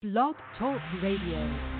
Blog Talk Radio.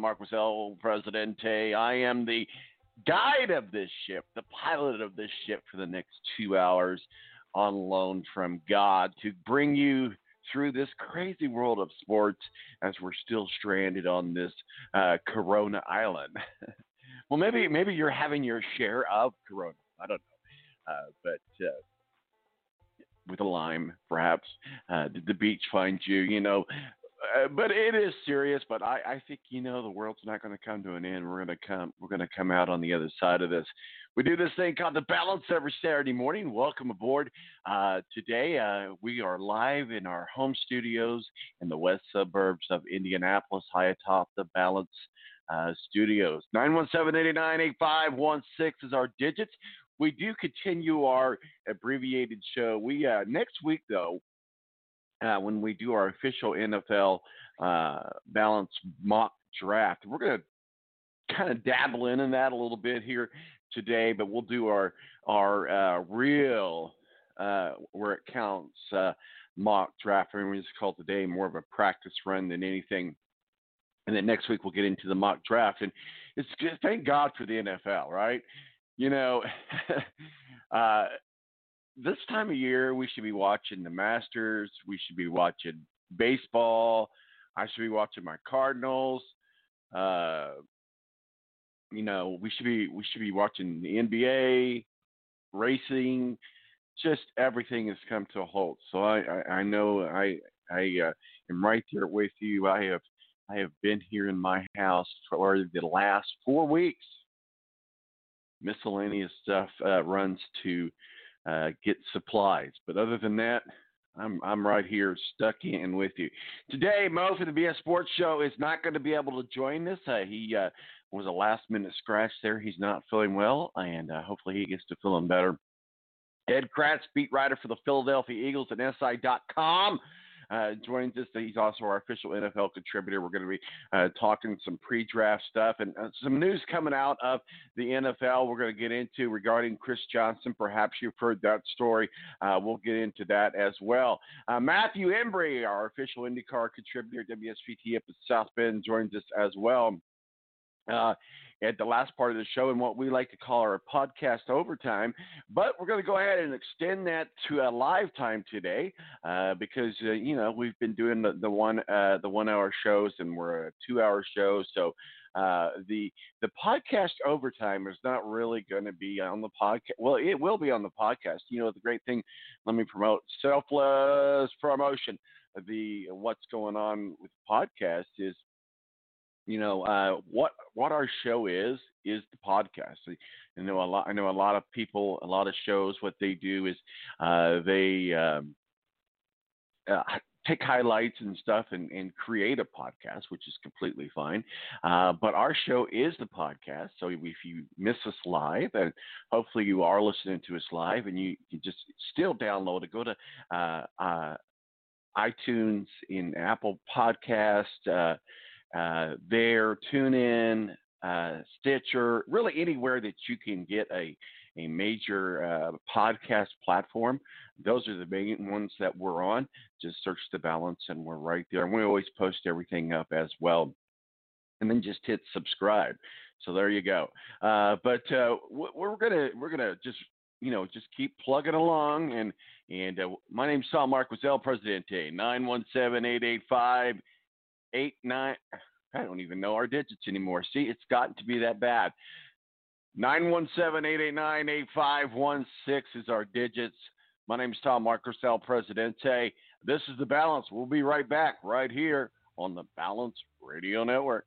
Mark Marcel Presidente. I am the guide of this ship, the pilot of this ship for the next two hours on loan from God to bring you through this crazy world of sports as we're still stranded on this uh, Corona island. well, maybe maybe you're having your share of Corona. I don't know, uh, but. Uh, with a lime, perhaps. Uh, did the beach find you? You know, uh, but it is serious. But I, I think you know the world's not going to come to an end. We're going to come. We're going to come out on the other side of this. We do this thing called the balance every Saturday morning. Welcome aboard. Uh, today uh, we are live in our home studios in the west suburbs of Indianapolis, high atop the balance. Uh, studios 917-889-8516 is our digits we do continue our abbreviated show. We uh, next week though, uh, when we do our official NFL uh, balance mock draft, we're going to kind of dabble in in that a little bit here today, but we'll do our our uh, real uh, where it counts uh, mock draft. I mean, we just call today more of a practice run than anything. And then next week we'll get into the mock draft, and it's just thank God for the NFL, right? you know, uh, this time of year we should be watching the Masters. We should be watching baseball. I should be watching my Cardinals. Uh, you know, we should be we should be watching the NBA, racing. Just everything has come to a halt. So I I, I know I I uh, am right there with you. I have I have been here in my house for the last four weeks miscellaneous stuff uh, runs to uh, get supplies. But other than that, I'm I'm right here stuck in with you. Today, Mo for the BS Sports Show is not going to be able to join us. Uh, he uh, was a last minute scratch there. He's not feeling well, and uh, hopefully he gets to feeling better. Ed Kracz, beat writer for the Philadelphia Eagles at SI.com uh, joins us. He's also our official NFL contributor. We're going to be uh, talking some pre-draft stuff and uh, some news coming out of the NFL. We're going to get into regarding Chris Johnson. Perhaps you've heard that story. Uh, we'll get into that as well. Uh, Matthew Embury, our official IndyCar contributor, WSPT up at South Bend, joins us as well. At the last part of the show and what we like to call our podcast overtime. But we're going to go ahead and extend that to a live time today uh, because uh, you know we've been doing the, the one uh, the one hour shows and we're a two hour show, so. Uh, the the podcast overtime is not really going to be on the podcast. Well, it will be on the podcast. You know, the great thing. Let me promote selfless promotion. The what's going on with the podcast is you know uh, what what our show is is the podcast. I know a lot. I know a lot of people, a lot of shows. What they do is uh, they um, uh, take highlights and stuff and, and, create a podcast, which is completely fine. Uh, but our show is the podcast. So if you miss us live, and hopefully you are listening to us live, and you can just still download it, go to uh, uh, iTunes in Apple Podcast uh, uh, there, TuneIn, uh, Stitcher, really anywhere that you can get a a major uh, podcast platform. Those are the main ones that we're on. Just search the balance, and we're right there. And we always post everything up as well. And then just hit subscribe. So there you go. Uh, but uh, we're gonna we're gonna just you know just keep plugging along. And and uh, my name's Sal Marquisel, Presidente. Nine one seven eight eight five eight nine. I don't even know our digits anymore. See, it's gotten to be that bad. 917-889-8516 is our digits. My name is Tom Marcusel Presidente. This is The Balance. We'll be right back right here on the Balance Radio Network.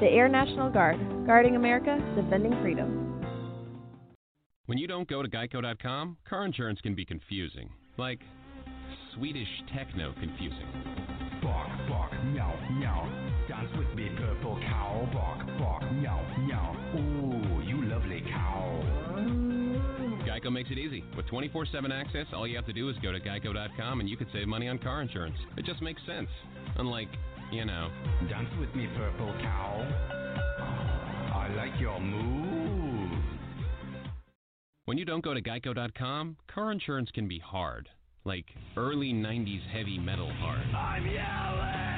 The Air National Guard, guarding America, defending freedom. When you don't go to geico.com, car insurance can be confusing. Like Swedish techno confusing. Bark, bark, meow, meow. Dance with me, purple cow. Bark, bark, meow, meow. Ooh, you lovely cow. Geico makes it easy. With 24 7 access, all you have to do is go to geico.com and you could save money on car insurance. It just makes sense. Unlike you know. Dance with me, purple cow. I like your moves. When you don't go to geico.com, car insurance can be hard. Like early 90s heavy metal hard. I'm yelling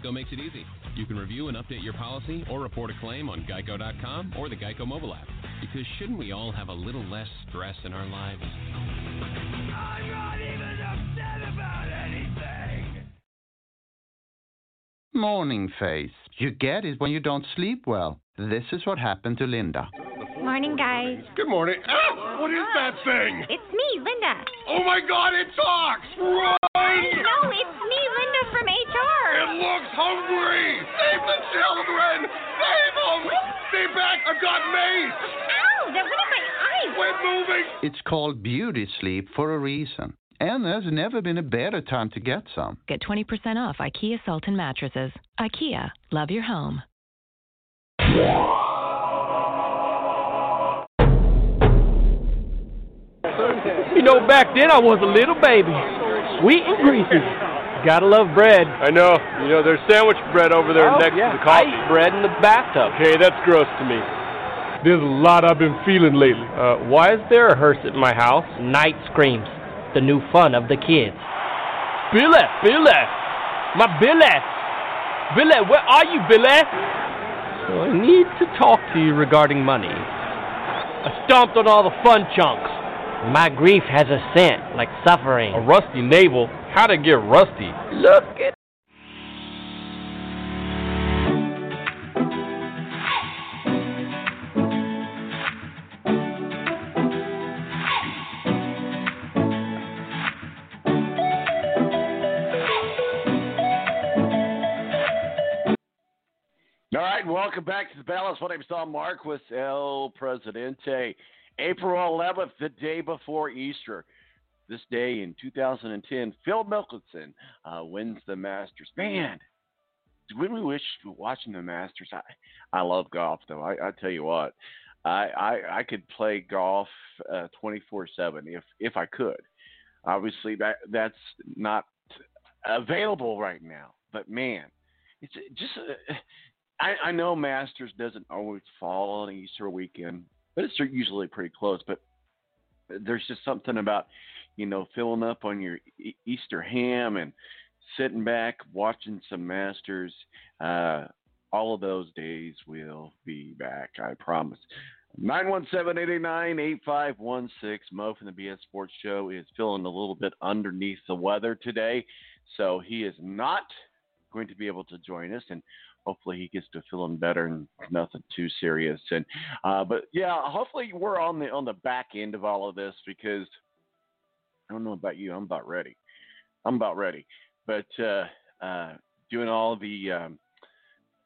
Geico makes it easy. You can review and update your policy or report a claim on geico.com or the Geico mobile app. Because shouldn't we all have a little less stress in our lives? I'm not even upset about anything. Morning face. You get it when you don't sleep well. This is what happened to Linda. Morning, guys. Good morning. Ah, what is that thing? It's me, Linda. Oh my God, it talks! Run! No, it's me, Linda from HR. It looks hungry! Save the children! Save them! Stay back! I've got mace! Ow, that went in my eyes. Quit moving! It's called beauty sleep for a reason. And there's never been a better time to get some. Get 20% off IKEA Sultan mattresses. IKEA, love your home. You know, back then I was a little baby, sweet and greasy. Gotta love bread. I know. You know, there's sandwich bread over there Oh, next yeah. to the coffee. Bread in the bathtub. Okay, that's gross to me. There's a lot I've been feeling lately. Uh, why is there a hearse at my house? Night screams, the new fun of the kids. Billy, Billy, my Billy, Billy, where are you, Billy? So I need to talk to you regarding money. I stomped on all the fun chunks. My grief has a scent like suffering. A rusty navel? How'd it get rusty? Look at All right, welcome back to the balance. My name is Don Marquis, El Presidente. April 11th, the day before Easter. This day in 2010, Phil Mickelson uh, wins the Masters. Man, when we wish watching the Masters, I, I love golf though. I, I tell you what, I I, I could play golf twenty four seven if if I could. Obviously, that that's not available right now. But man, it's just. Uh, I, I know Masters doesn't always fall on Easter weekend, but it's usually pretty close. But there's just something about, you know, filling up on your Easter ham and sitting back watching some Masters. Uh, all of those days will be back. I promise. 917-889-8516. Mo from the BS Sports Show is feeling a little bit underneath the weather today, so he is not going to be able to join us, and hopefully he gets to feeling better and nothing too serious. And uh, but yeah, hopefully we're on the on the back end of all of this because I don't know about you, I'm about ready. I'm about ready, but uh, uh, doing all the um,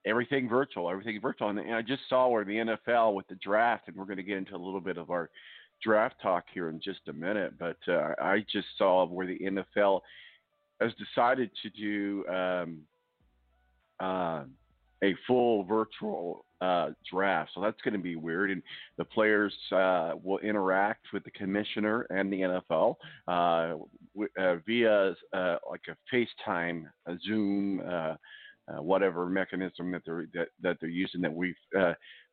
everything virtual, everything virtual. And, and I just saw where the NFL with the draft, and we're going to get into a little bit of our draft talk here in just a minute. But uh, I just saw where the NFL has decided to do um, uh, a full virtual uh, draft. So that's going to be weird. And the players uh, will interact with the commissioner and the NFL uh, w- uh, via uh, like a FaceTime, a Zoom, uh, whatever mechanism that they're that, that they're using. That we've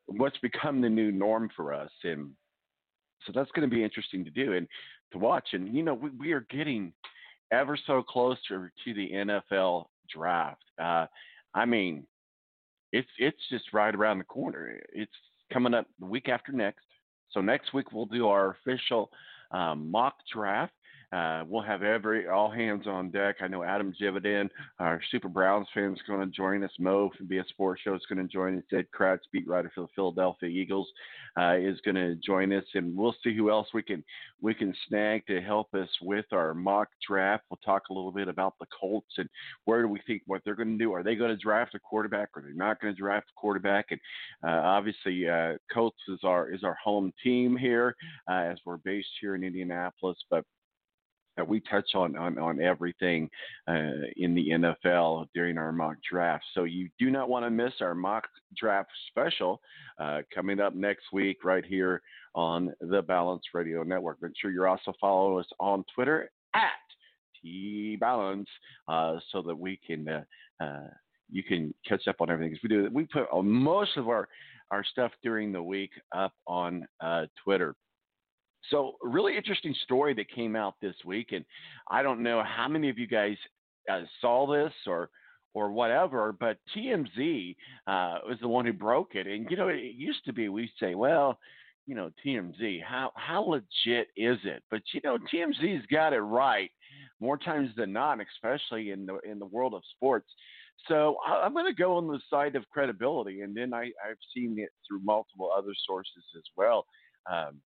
what's become the new norm for us. And so that's going to be interesting to do and to watch. And you know, we, we are getting ever so closer to the NFL draft. I mean, it's it's just right around the corner. It's coming up the week after next. So next week we'll do our official um, mock draft. Uh, we'll have every all hands on deck. I know Adam Jividen, our Super Browns fan, is going to join us. Mo from BS Sports Show is going to join us. Ed Kracz, beat writer for the Philadelphia Eagles, uh, is going to join us, and we'll see who else we can we can snag to help us with our mock draft. We'll talk a little bit about the Colts and where do we think what they're going to do. Are they going to draft a quarterback? Or they're they not going to draft a quarterback? And uh, obviously, uh, Colts is our is our home team here uh, as we're based here in Indianapolis, but we touch on on, on everything uh, in the NFL during our mock draft. So you do not want to miss our mock draft special uh, coming up next week right here on the Balance Radio Network. Make sure you're also following us on Twitter at T uh, so that we can uh, uh, you can catch up on everything. Because we do we put most of our our stuff during the week up on uh, Twitter. So, really interesting story that came out this week, and I don't know how many of you guys uh, saw this or or whatever, but TMZ uh, was the one who broke it. And you know, it used to be we'd say, well, you know, TMZ, how how legit is it? But you know, TMZ's got it right more times than not, especially in the in the world of sports. So I'm going to go on the side of credibility, and then I, I've seen it through multiple other sources as well. Um,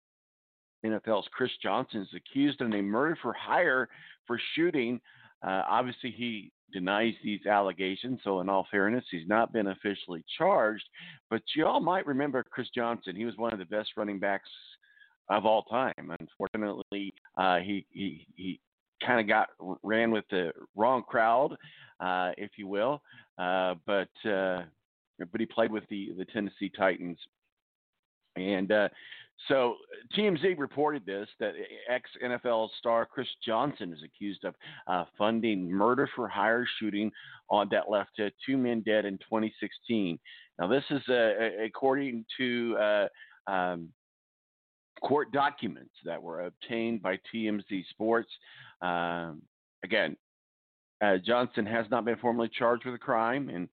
NFL's Chris Johnson is accused of a murder for hire for shooting. Uh, obviously, he denies these allegations, so in all fairness, he's not been officially charged. But you all might remember Chris Johnson. He was one of the best running backs of all time. Unfortunately, uh, he he he kind of got ran with the wrong crowd, uh, if you will. Uh, but uh, but he played with the the Tennessee Titans, and uh, so TMZ reported this that ex NFL star Chris Johnson is accused of uh, funding murder for hire shooting on that left uh, two men dead in 2016. Now this is uh, according to uh, um, court documents that were obtained by TMZ Sports. Um, again, uh, Johnson has not been formally charged with a crime and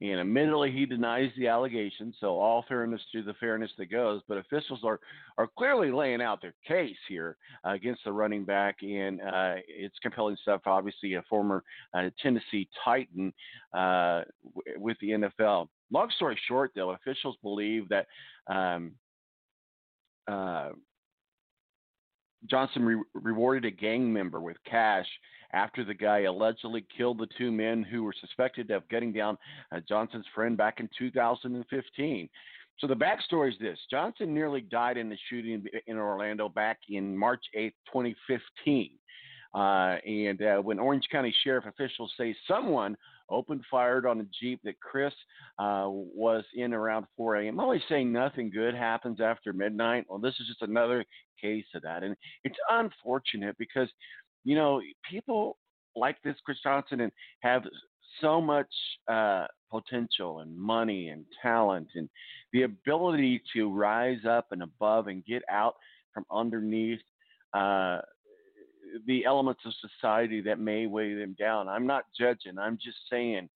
and admittedly, he denies the allegations. So all fairness to the fairness that goes, but officials are are clearly laying out their case here uh, against the running back, and uh, it's compelling stuff. Obviously, a former uh, Tennessee Titan uh, w- with the NFL. Long story short, though, officials believe that. Um, uh, Johnson re- rewarded a gang member with cash after the guy allegedly killed the two men who were suspected of getting down uh, Johnson's friend back in 2015. So the backstory is this: Johnson nearly died in the shooting in Orlando back in March 8, 2015. Uh, and uh, when Orange County Sheriff officials say someone opened fired on a Jeep that Chris uh, was in around 4 a.m. I'm always saying nothing good happens after midnight. Well, this is just another case of that. And it's unfortunate because you know, people like this Chris Johnson and have so much uh, potential and money and talent and the ability to rise up and above and get out from underneath uh, the elements of society that may weigh them down. I'm not judging. I'm just saying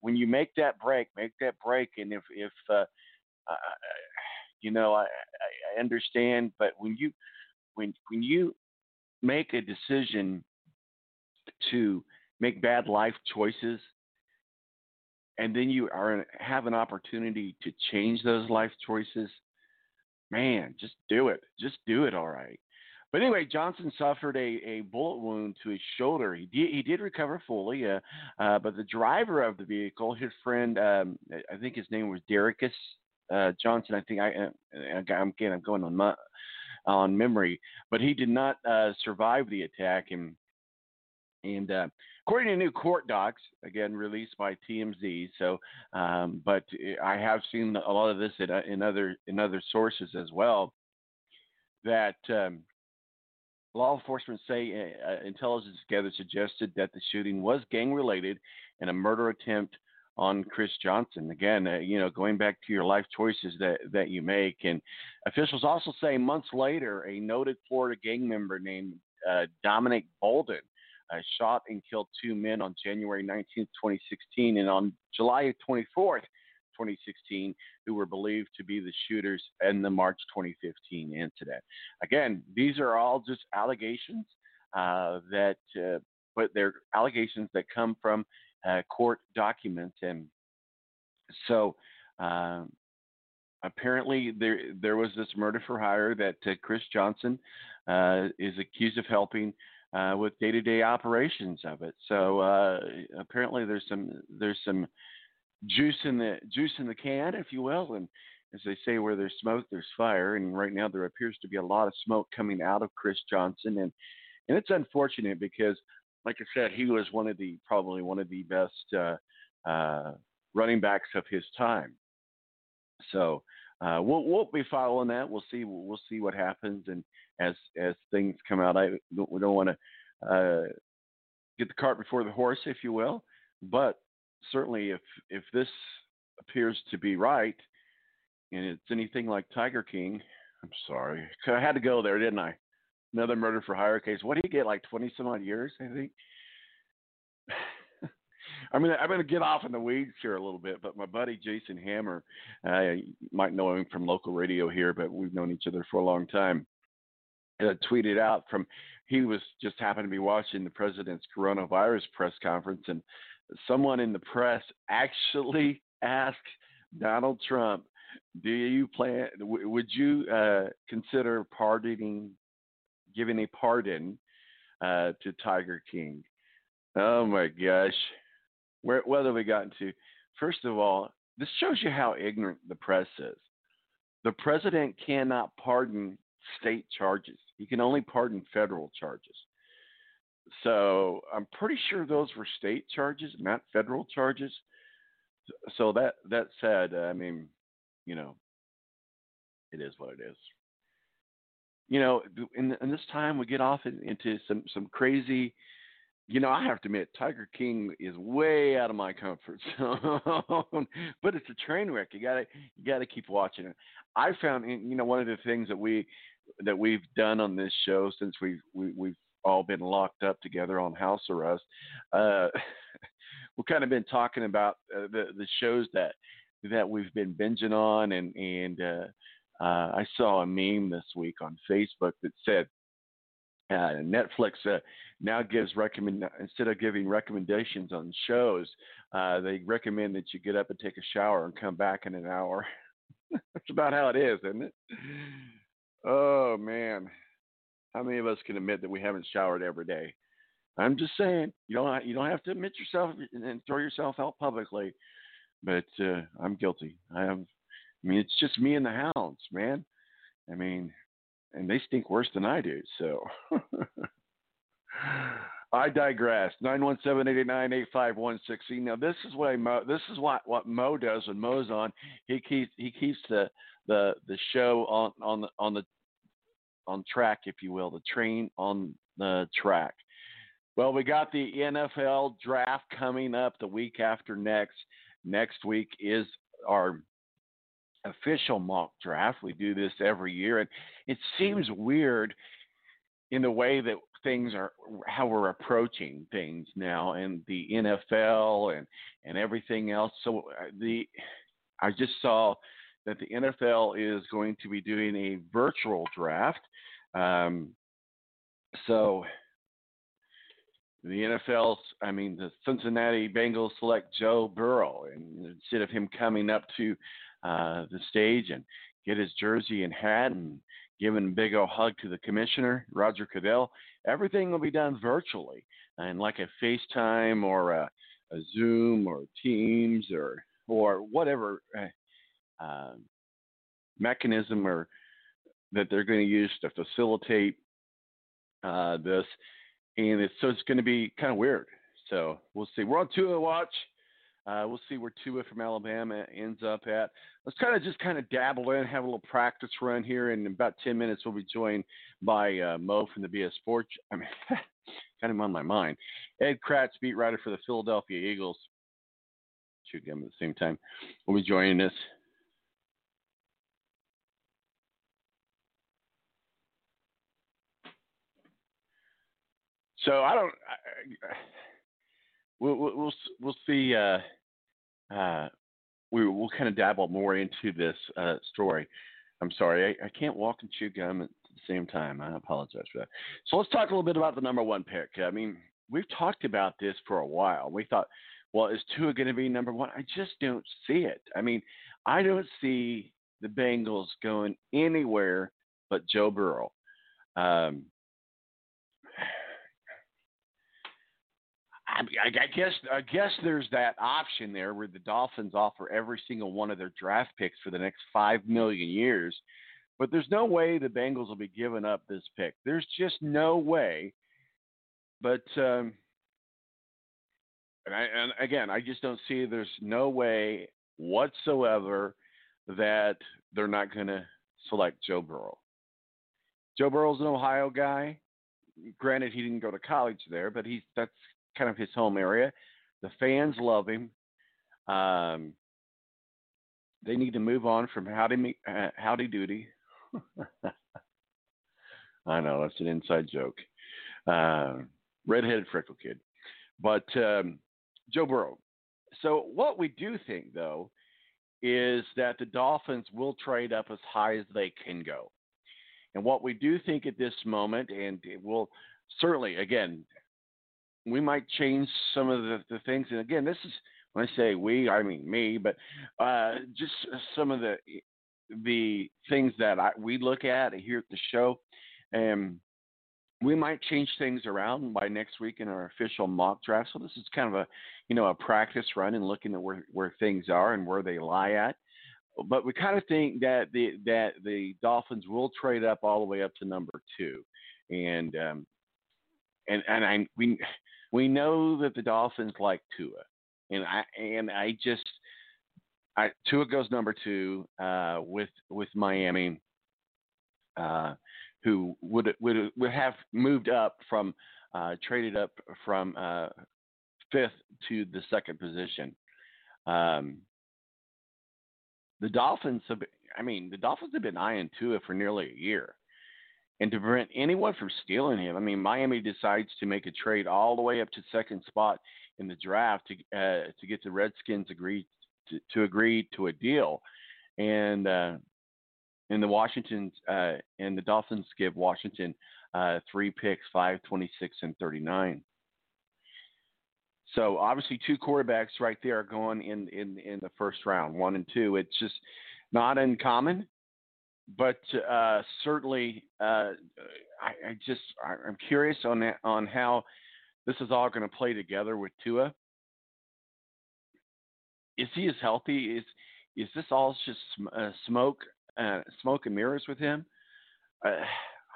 when you make that break, make that break, and if if uh, uh, you know, I, I understand, but when you when when you make a decision to make bad life choices and then you are have an opportunity to change those life choices man just do it just do it all right but anyway, Johnson suffered a, a bullet wound to his shoulder. He did, he did recover fully, uh, uh, but the driver of the vehicle, his friend, um, I think his name was Derricus uh, Johnson. I think I, uh, I'm again I'm going on my, on memory, but he did not uh, survive the attack. And and uh, according to new court docs, again released by TMZ. So, um, but I have seen a lot of this in, in other in other sources as well. That um, law enforcement say uh, uh intelligence gathered suggested that the shooting was gang related and a murder attempt on Chris Johnson. Again, uh, you know, going back to your life choices that, that you make. And officials also say months later, a noted Florida gang member named uh, Dominic Bolden uh, shot and killed two men on January 19, 2016, and on July 24th, 2016, who were believed to be the shooters in the March 2015 incident. Again, these are all just allegations uh, that, uh, but they're allegations that come from uh, court documents, and so um, apparently there there was this murder for hire that uh, Chris Johnson uh, is accused of helping uh, with day-to-day operations of it. So uh, apparently there's some there's some juice in the juice in the can, if you will, and as they say, where there's smoke, there's fire, and right now there appears to be a lot of smoke coming out of Chris Johnson, and and it's unfortunate because like I said, he was one of the probably one of the best uh, uh, running backs of his time. So uh, we'll we'll be following that. We'll see we'll see what happens, and as as things come out, I we don't want to uh, get the cart before the horse, if you will. But certainly, if if this appears to be right, and it's anything like Tiger King, I'm sorry, I had to go there, didn't I? another murder for hire case. What did he get? Like twenty some odd years, I think. I mean, I'm to get off in the weeds here a little bit, but my buddy Jason Hammer, you might know him from local radio here, but we've known each other for a long time. Uh, tweeted out from he was just happened to be watching the president's coronavirus press conference, and someone in the press actually asked Donald Trump, "Do you plan? Would you uh, consider pardoning giving a pardon uh, to Tiger King. Oh my gosh, where what have we gotten to? First of all, this shows you how ignorant the press is. The president cannot pardon state charges. He can only pardon federal charges. So I'm pretty sure those were state charges, not federal charges. So that that said, I mean, you know, it is what it is you know, in, in this time we get off in, into some some crazy. You know, I have to admit, Tiger King is way out of my comfort zone, but it's a train wreck. You gotta you gotta keep watching it. I found, you know, one of the things that we that we've done on this show since we've we, we have all been locked up together on house arrest. Uh, we've kind of been talking about uh, the the shows that that we've been binging on and and uh, uh, I saw a meme this week on Facebook that said uh, Netflix uh, now gives recommend instead of giving recommendations on shows, uh, they recommend that you get up and take a shower and come back in an hour. That's about how it is, isn't it? Oh man, how many of us can admit that we haven't showered every day? I'm just saying, you don't you don't have to admit yourself and throw yourself out publicly, but uh, I'm guilty. I have I mean, it's just me and the hounds, man. I mean, and they stink worse than I do. So I digress. Nine one seven eight eight nine eight five one six. Now this is what Mo, this is what what Mo does when Mo's on. He keeps he keeps the the the show on on the on the on track, if you will, the train on the track. Well, we got the NFL draft coming up the week after next. Next week is our official mock draft. We do this every year, and it seems weird in the way that things are, how we're approaching things now, and the NFL and and everything else. So uh, the I just saw that the NFL is going to be doing a virtual draft. Um, so the NFL's, I mean, the Cincinnati Bengals select Joe Burrow, and instead of him coming up to uh, the stage and get his jersey and hat and giving a big old hug to the commissioner, Roger Goodell, everything will be done virtually and like a FaceTime or a, a Zoom or Teams or or whatever uh, mechanism or that they're going to use to facilitate uh, this, and it's so it's going to be kind of weird. So we'll see. We're on Tua watch. Uh, we'll see where Tua from Alabama ends up at. Let's kind of just kind of dabble in, have a little practice run here. In about 10 minutes, we'll be joined by uh, Mo from the BS Sports. I mean, kind of on my mind. Ed Kracz, beat writer for the Philadelphia Eagles. Shoot them at the same time. We'll be joining us. So I don't. I, we'll, we'll we'll see. Uh, uh, we we'll kind of dabble more into this uh, story. I'm sorry, I, I can't walk and chew gum at the same time. I apologize for that. So let's talk a little bit about the number one pick. I mean, we've talked about this for a while. We thought, well, is Tua going to be number one? I just don't see it. I mean, I don't see the Bengals going anywhere but Joe Burrow. Um, I, guess I guess there's that option there where the Dolphins offer every single one of their draft picks for the next five million years, but there's no way the Bengals will be giving up this pick. There's just no way. But um, and, I, and again, I just don't see. There's no way whatsoever that they're not going to select Joe Burrow. Joe Burrow's an Ohio guy. Granted, he didn't go to college there, but he's that's kind of his home area. The fans love him. Um, they need to move on from howdy uh, howdy doody. I know that's an inside joke. Uh, redheaded freckle kid, but um, Joe Burrow. So what we do think though is that the Dolphins will trade up as high as they can go. And what we do think at this moment, and it will certainly, again, we might change some of the, the things. And again, this is when I say we, I mean me, but uh, just some of the the things that I, we look at here at the show, and we might change things around by next week in our official mock draft. So this is kind of a you know a practice run and looking at where where things are and where they lie at. But we kind of think that the that the Dolphins will trade up all the way up to number two, and um, and and I we we know that the Dolphins like Tua, and I and I just I, Tua goes number two uh, with with Miami, uh, who would would would have moved up from uh, traded up from uh, fifth to the second position. Um, the Dolphins have, I mean, the Dolphins have been eyeing Tua for nearly a year. And to prevent anyone from stealing him, I mean, Miami decides to make a trade all the way up to second spot in the draft to uh, to get the Redskins agree to, to agree to a deal, and uh, and the Washington uh, and the Dolphins give Washington uh, three picks, five, twenty six, and thirty nine. So obviously, two quarterbacks right there are going in in in the first round, one and two. It's just not uncommon but uh, certainly, uh, I, I, just I, am curious on that, on how this is all going to play together with Tua. Is he as healthy? Is is this all just uh, smoke uh, smoke and mirrors with him? Uh,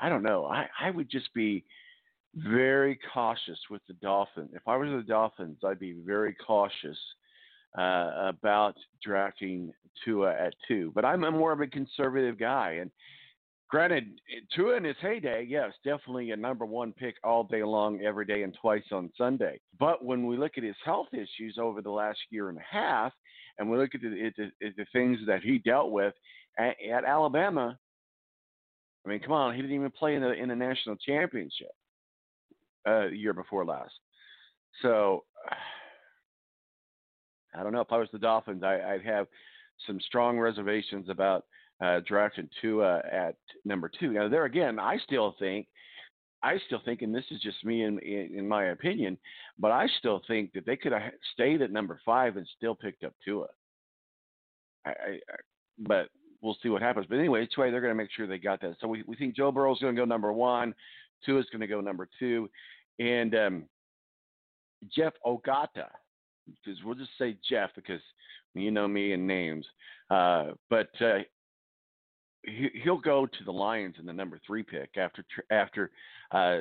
I don't know. I, I would just be very cautious with the Dolphins. If I was the Dolphins, I'd be very cautious uh, about drafting Tua at two. But I'm a more of a conservative guy. And granted, Tua in his heyday, yes, definitely a number one pick all day long, every day, and twice on Sunday. But when we look at his health issues over the last year and a half, and we look at the, the, the things that he dealt with at, at Alabama, I mean, come on, he didn't even play in the in the national championship uh, year before last. So I don't know if I was the Dolphins, I, I'd have some strong reservations about uh, drafting Tua at number two. Now, there again, I still think, I still think, and this is just me in, in, in my opinion, but I still think that they could have stayed at number five and still picked up Tua. I, I, but we'll see what happens. But anyway, it's way they're going to make sure they got that. So we, we think Joe Burrow's going to go number one, Tua is going to go number two, and um, Jeff Ogata, because we'll just say Jeff because you know me and names. Uh, but uh, he, he'll go to the Lions in the number three pick after after uh,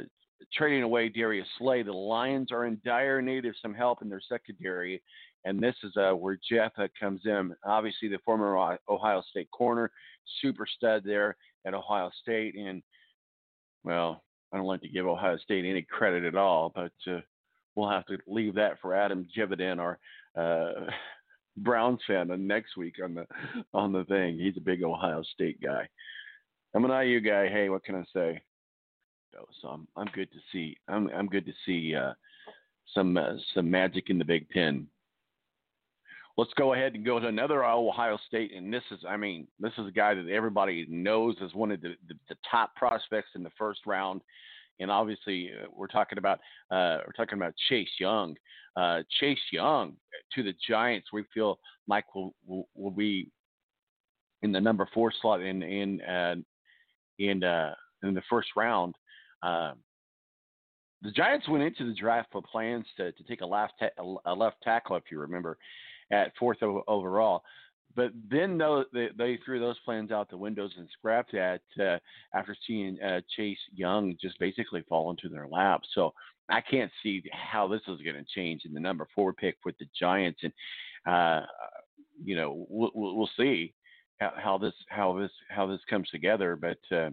trading away Darius Slay. The Lions are in dire need of some help in their secondary, and this is uh, where Jeff uh, comes in. Obviously, the former Ohio State corner, super stud there at Ohio State, and well, I don't like to give Ohio State any credit at all, but uh, we'll have to leave that for Adam Jividen, our uh, Browns fan, next week on the on the thing. He's a big Ohio State guy. I'm an IU guy. Hey, what can I say? So I'm I'm good to see. I'm I'm good to see uh, some uh, some magic in the Big Ten. Let's go ahead and go to another Ohio State, and this is I mean this is a guy that everybody knows as one of the, the, the top prospects in the first round and obviously uh, we're talking about uh, we're talking about Chase Young. Uh, Chase Young to the Giants, we feel Mike will will, will be in the number four slot in in uh, in uh, in the first round. Uh, the Giants went into the draft with plans to, to take a left ta- a left tackle, if you remember, at fourth overall. But then though they, threw those plans out the windows and scrapped that uh, after seeing uh, Chase Young just basically fall into their lap. So I can't see how this is going to change in the number four pick with the Giants, and uh, you know we'll, we'll see how, how, this how this how this comes together. But uh,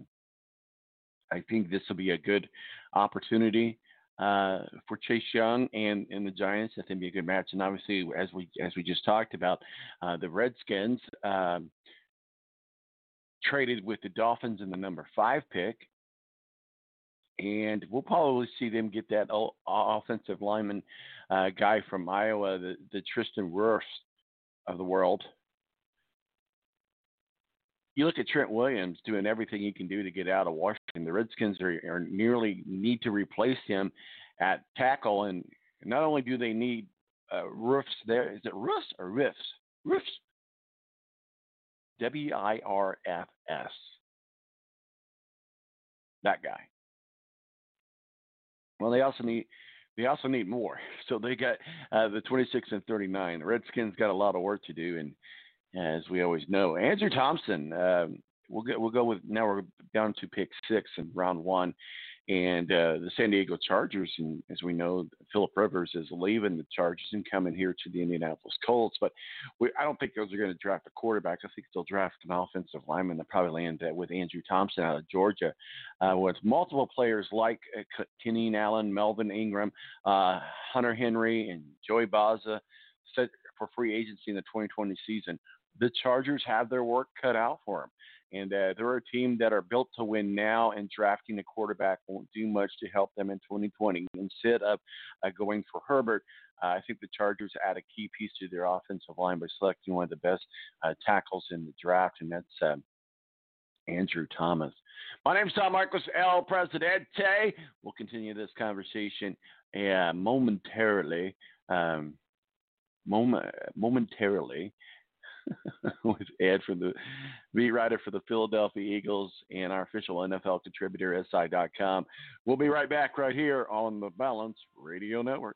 I think this will be a good opportunity uh, for Chase Young and, and the Giants. I think be a good match. And obviously, as we as we just talked about, uh, the Redskins um, traded with the Dolphins in the number five pick, and we'll probably see them get that offensive lineman uh, guy from Iowa, the, the Tristan Wirfs of the world you look at Trent Williams doing everything he can do to get out of Washington. The Redskins are, are nearly need to replace him at tackle, and not only do they need uh, roofs there, is it roofs or riffs? Roofs. W I R F S. That guy. Well, they also need they also need more. So they got uh, the 26 and 39. The Redskins got a lot of work to do, and as we always know. Andrew Thompson, uh, we'll go, we'll go with now we're down to pick six in round one, and uh, the San Diego Chargers. And as we know, Philip Rivers is leaving the Chargers and coming here to the Indianapolis Colts. But we, I don't think those are going to draft a quarterback. I think they'll draft an offensive lineman. They'll probably land uh, with Andrew Thompson out of Georgia, uh, with multiple players like uh, Allen, Melvin Ingram, uh, Hunter Henry, and Joey Bosa set for free agency in the 2020 season the Chargers have their work cut out for them. And uh, they're a team that are built to win now, and drafting a quarterback won't do much to help them in 2020. Instead of uh, going for Herbert, uh, I think the Chargers add a key piece to their offensive line by selecting one of the best uh, tackles in the draft, and that's uh, Andrew Thomas. My name is Tom Marcos, El Presidente. We'll continue this conversation momentarily. Um, moment, momentarily with Ed from the beat writer for the Philadelphia Eagles and our official NFL contributor, SI.com. We'll be right back right here on the Balance Radio Network.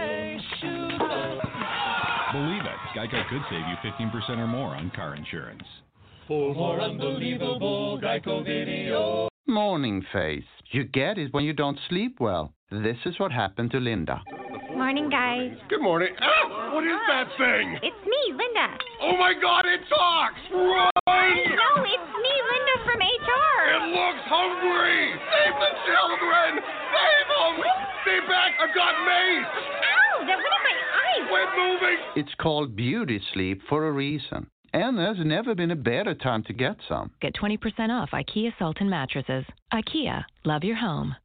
Believe it, Geico could save you 15% or more on car insurance. For more unbelievable Geico video. Morning face. You get it when you don't sleep well. This is what happened to Linda. Morning, guys. Good morning. Ah, what is that thing? It's me, Linda. Oh my god, it talks! Run! No, it's me, Linda from HR. It looks hungry! Save the children! Save them! Stay back, I've got mace! Ow, that went in my eye. Quit moving! It's called beauty sleep for a reason. And there's never been a better time to get some. Get 20% off IKEA Sultan mattresses. IKEA, love your home.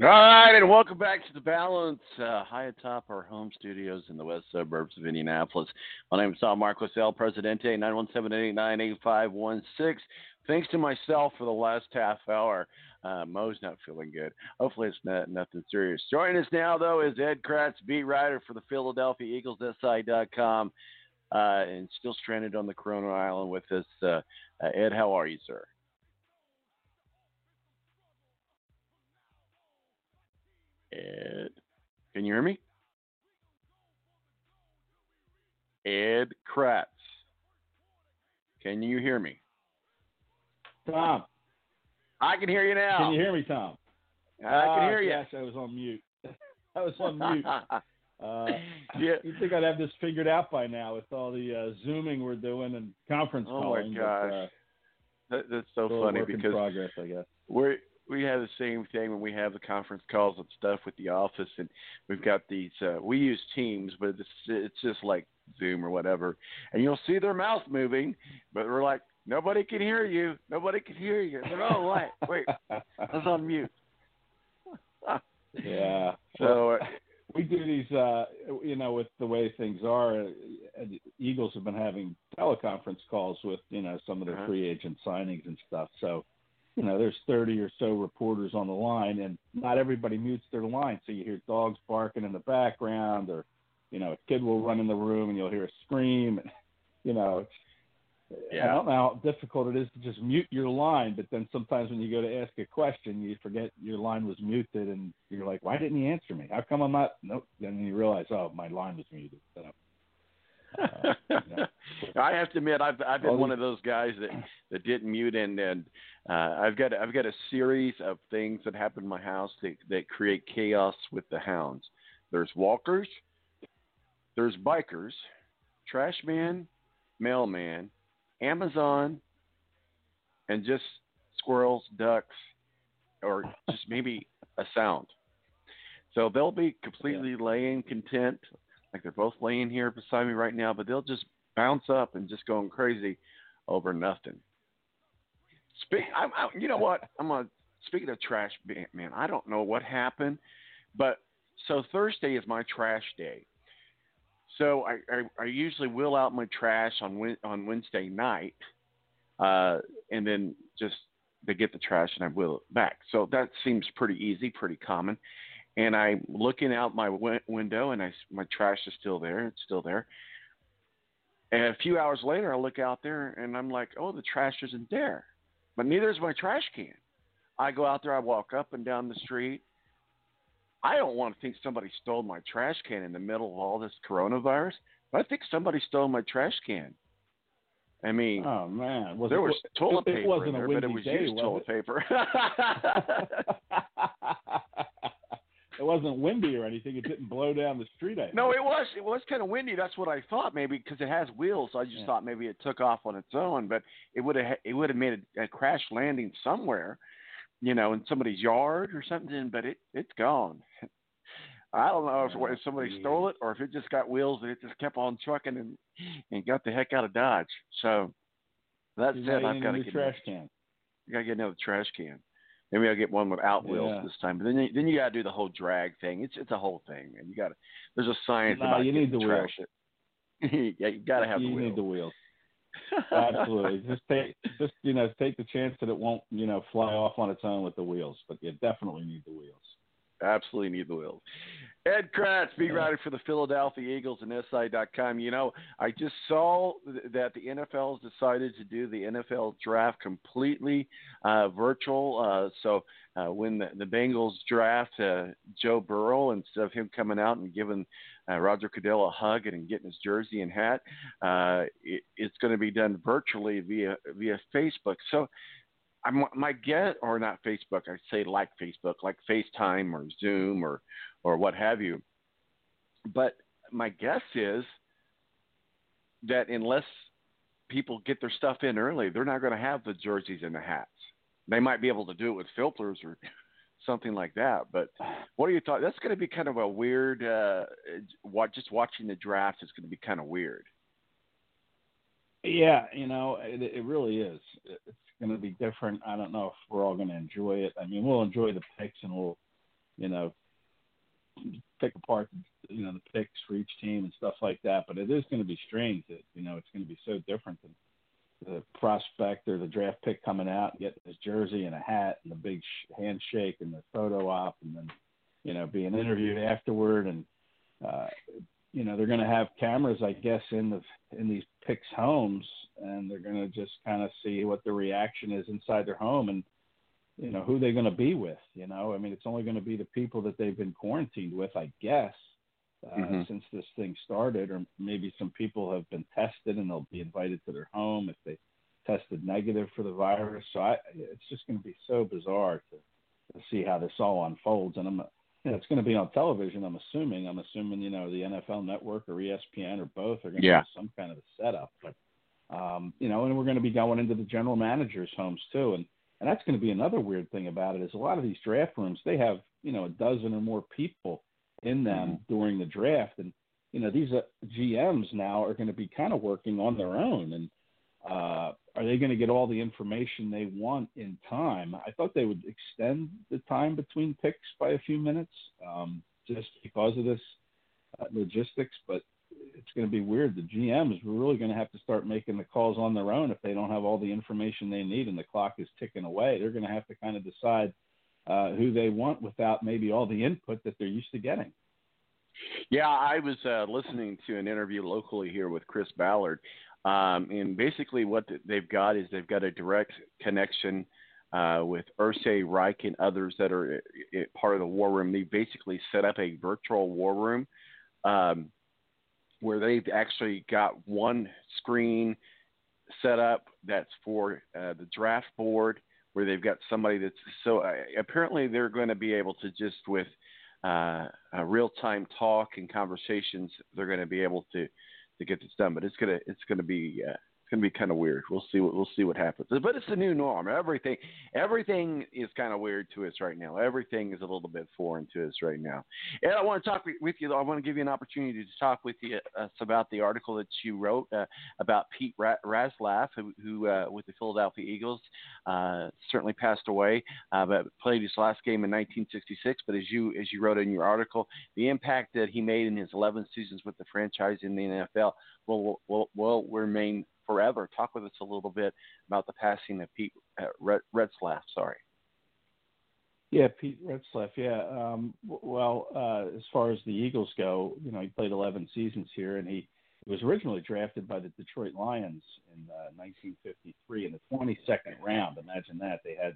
All right, and welcome back to the Balance, uh, high atop our home studios in the west suburbs of Indianapolis. My name is Tom Marcos, El Presidente, 917-889-8516. Thanks to myself for the last half hour. Uh, Mo's not feeling good. Hopefully, it's not nothing serious. Joining us now, though, is Ed Kracz, beat writer for the Philadelphia Eagles, SI.com, uh, and still stranded on the Corona Island with us. Uh, uh, Ed, how are you, sir? Ed, can you hear me? Ed Kracz, can you hear me? Tom, I can hear you now. can you hear me, Tom? I can Ah, hear you. Gosh, I was on mute. I was on mute. Uh, Yeah. You think I'd have this figured out by now with all the uh, zooming we're doing and conference Oh calling? Oh my but, gosh, uh, that, that's so funny because progress, I guess. we we have the same thing when we have the conference calls and stuff with the office, and we've got these. Uh, we use Teams, but it's it's just like Zoom or whatever, and you'll see their mouth moving, but we're like, nobody can hear you, nobody can hear you. They're, oh wait, wait, I was on mute. Yeah. So. Uh, we do these, uh, you know, with the way things are. Uh, Eagles have been having teleconference calls with, you know, some of their Uh-huh. free agent signings and stuff. So, you know, there's 30 or so reporters on the line, and not everybody mutes their line. So you hear dogs barking in the background, or, you know, a kid will run in the room and you'll hear a scream. And, you know, it's, I don't know how difficult it is to just mute your line, but then sometimes when you go to ask a question, you forget your line was muted, and you're like, "Why didn't he answer me? How come I'm not?" Nope. Then you realize, "Oh, my line was muted." So, I have to admit, I've I've been All one of those guys that that didn't mute, and and uh, I've got I've got a series of things that happen in my house that that create chaos with the hounds. There's walkers, there's bikers, trash man, mailman, Amazon, and just squirrels, ducks, or just maybe a sound. So they'll be completely laying content, like they're both laying here beside me right now, but they'll just bounce up and just going crazy over nothing. Speak. I'm, I, you know what? I'm gonna speaking of trash, man. I don't know what happened, but so Thursday is my trash day. So I, I, I usually wheel out my trash on on Wednesday night, uh, and then just to get the trash and I wheel it back. So that seems pretty easy, pretty common. And I'm looking out my w- window, and I my trash is still there. It's still there. And a few hours later, I look out there, and I'm like, "Oh, the trash isn't there." But neither is my trash can. I go out there, I walk up and down the street. I don't want to think somebody stole my trash can in the middle of all this coronavirus, but I think somebody stole my trash can. I mean, oh man, was there it, was toilet it, paper it wasn't in there, a but it was day, used was toilet it? paper. it wasn't windy or anything. It didn't blow down the street. I no, it was it was kind of windy. That's what I thought maybe because it has wheels. So I just Yeah. thought maybe it took off on its own, but it would have it would have made a, a crash landing somewhere, you know, in somebody's yard or something. But it it's gone. I don't know if, if somebody stole it or if it just got wheels and it just kept on trucking and and got the heck out of Dodge. So that You said, I've got to get trash can. You gotta get another trash can. Maybe I'll get one without wheels Yeah. this time. But then you, then you gotta do the whole drag thing. It's it's a whole thing, man. You gotta there's a science Nah, about you need the. It. yeah, you gotta have you the wheels. need the wheels. Absolutely. just take just you know take the chance that it won't you know fly off on its own with the wheels, but you definitely need the wheels. Absolutely need the wheels. Ed Kracz, beat writer for the Philadelphia Eagles and SI.com. You know, I just saw that the NFL has decided to do the NFL draft completely uh, virtual. Uh, so uh, when the, the Bengals draft uh, Joe Burrow, instead of him coming out and giving uh, Roger Goodell a hug and getting his jersey and hat, uh, it, it's going to be done virtually via via Facebook. So I'm, my guess, or not Facebook, I say like Facebook, like FaceTime or Zoom or or what have you. But my guess is that unless people get their stuff in early, they're not going to have the jerseys and the hats. They might be able to do it with filters or something like that. But what are your thoughts? That's going to be kind of a weird. Uh, just watching the draft is going to be kind of weird. Yeah, you know, it, it really is. It's going to be different. I don't know if we're all going to enjoy it. I mean, we'll enjoy the picks and we'll, you know, pick apart, you know, the picks for each team and stuff like that. But it is going to be strange that, you know, it's going to be so different than the prospect or the draft pick coming out, getting his jersey and a hat and the big sh- handshake and the photo op and then, you know, being interviewed afterward. And, uh, you know, they're going to have cameras, I guess, in the in these picks homes, and they're going to just kind of see what the reaction is inside their home, and you know who they're going to be with. You know, I mean, it's only going to be the people that they've been quarantined with, I guess, uh, Mhm. since this thing started, or maybe some people have been tested and they'll be invited to their home if they tested negative for the virus. So I, it's just going to be so bizarre to, to see how this all unfolds, and I'm know, it's going to be on television. I'm assuming. I'm assuming you know the NFL Network or ESPN or both are going to Yeah. have some kind of a setup. But um, you know, and we're going to be going into the general managers' homes too, and and that's going to be another weird thing about it is a lot of these draft rooms they have you know a dozen or more people in them during the draft, and you know these uh, GMs now are going to be kind of working on their own and. Uh, are they going to get all the information they want in time? I thought they would extend the time between picks by a few minutes, um, just because of this uh, logistics. But it's going to be weird. The GMs are really going to have to start making the calls on their own if they don't have all the information they need and the clock is ticking away. They're going to have to kind of decide uh, who they want without maybe all the input that they're used to getting. Yeah, I was uh, listening to an interview locally here with Chris Ballard, um, and basically what they've got is they've got a direct connection uh, with Ursay Reich and others that are part of the war room. They basically set up a virtual war room um, where they've actually got one screen set up that's for uh, the draft board, where they've got somebody that's so uh, apparently they're going to be able to just with uh, real time talk and conversations, they're going to be able to to get this done. But it's gonna it's gonna be uh, gonna be kind of weird. We'll see what we'll see what happens. But it's the new norm. Everything everything is kind of weird to us right now. Everything is a little bit foreign to us right now. And I want to talk with you. I want to give you an opportunity to talk with you uh, about the article that you wrote uh, about Pete Ra- Ratzlaff, who, who uh, with the Philadelphia Eagles, uh, certainly passed away, uh, but played his last game in 1966. But as you as you wrote in your article, the impact that he made in his 11 seasons with the franchise in the NFL will will, will remain forever. Talk with us a little bit about the passing of Pete uh, Retzlaff. Sorry. Yeah, Pete Retzlaff. Yeah. Um, well, uh, as far as the Eagles go, you know, he played 11 seasons here, and he was originally drafted by the Detroit Lions in uh, 1953 in the 22nd round. Imagine that they had,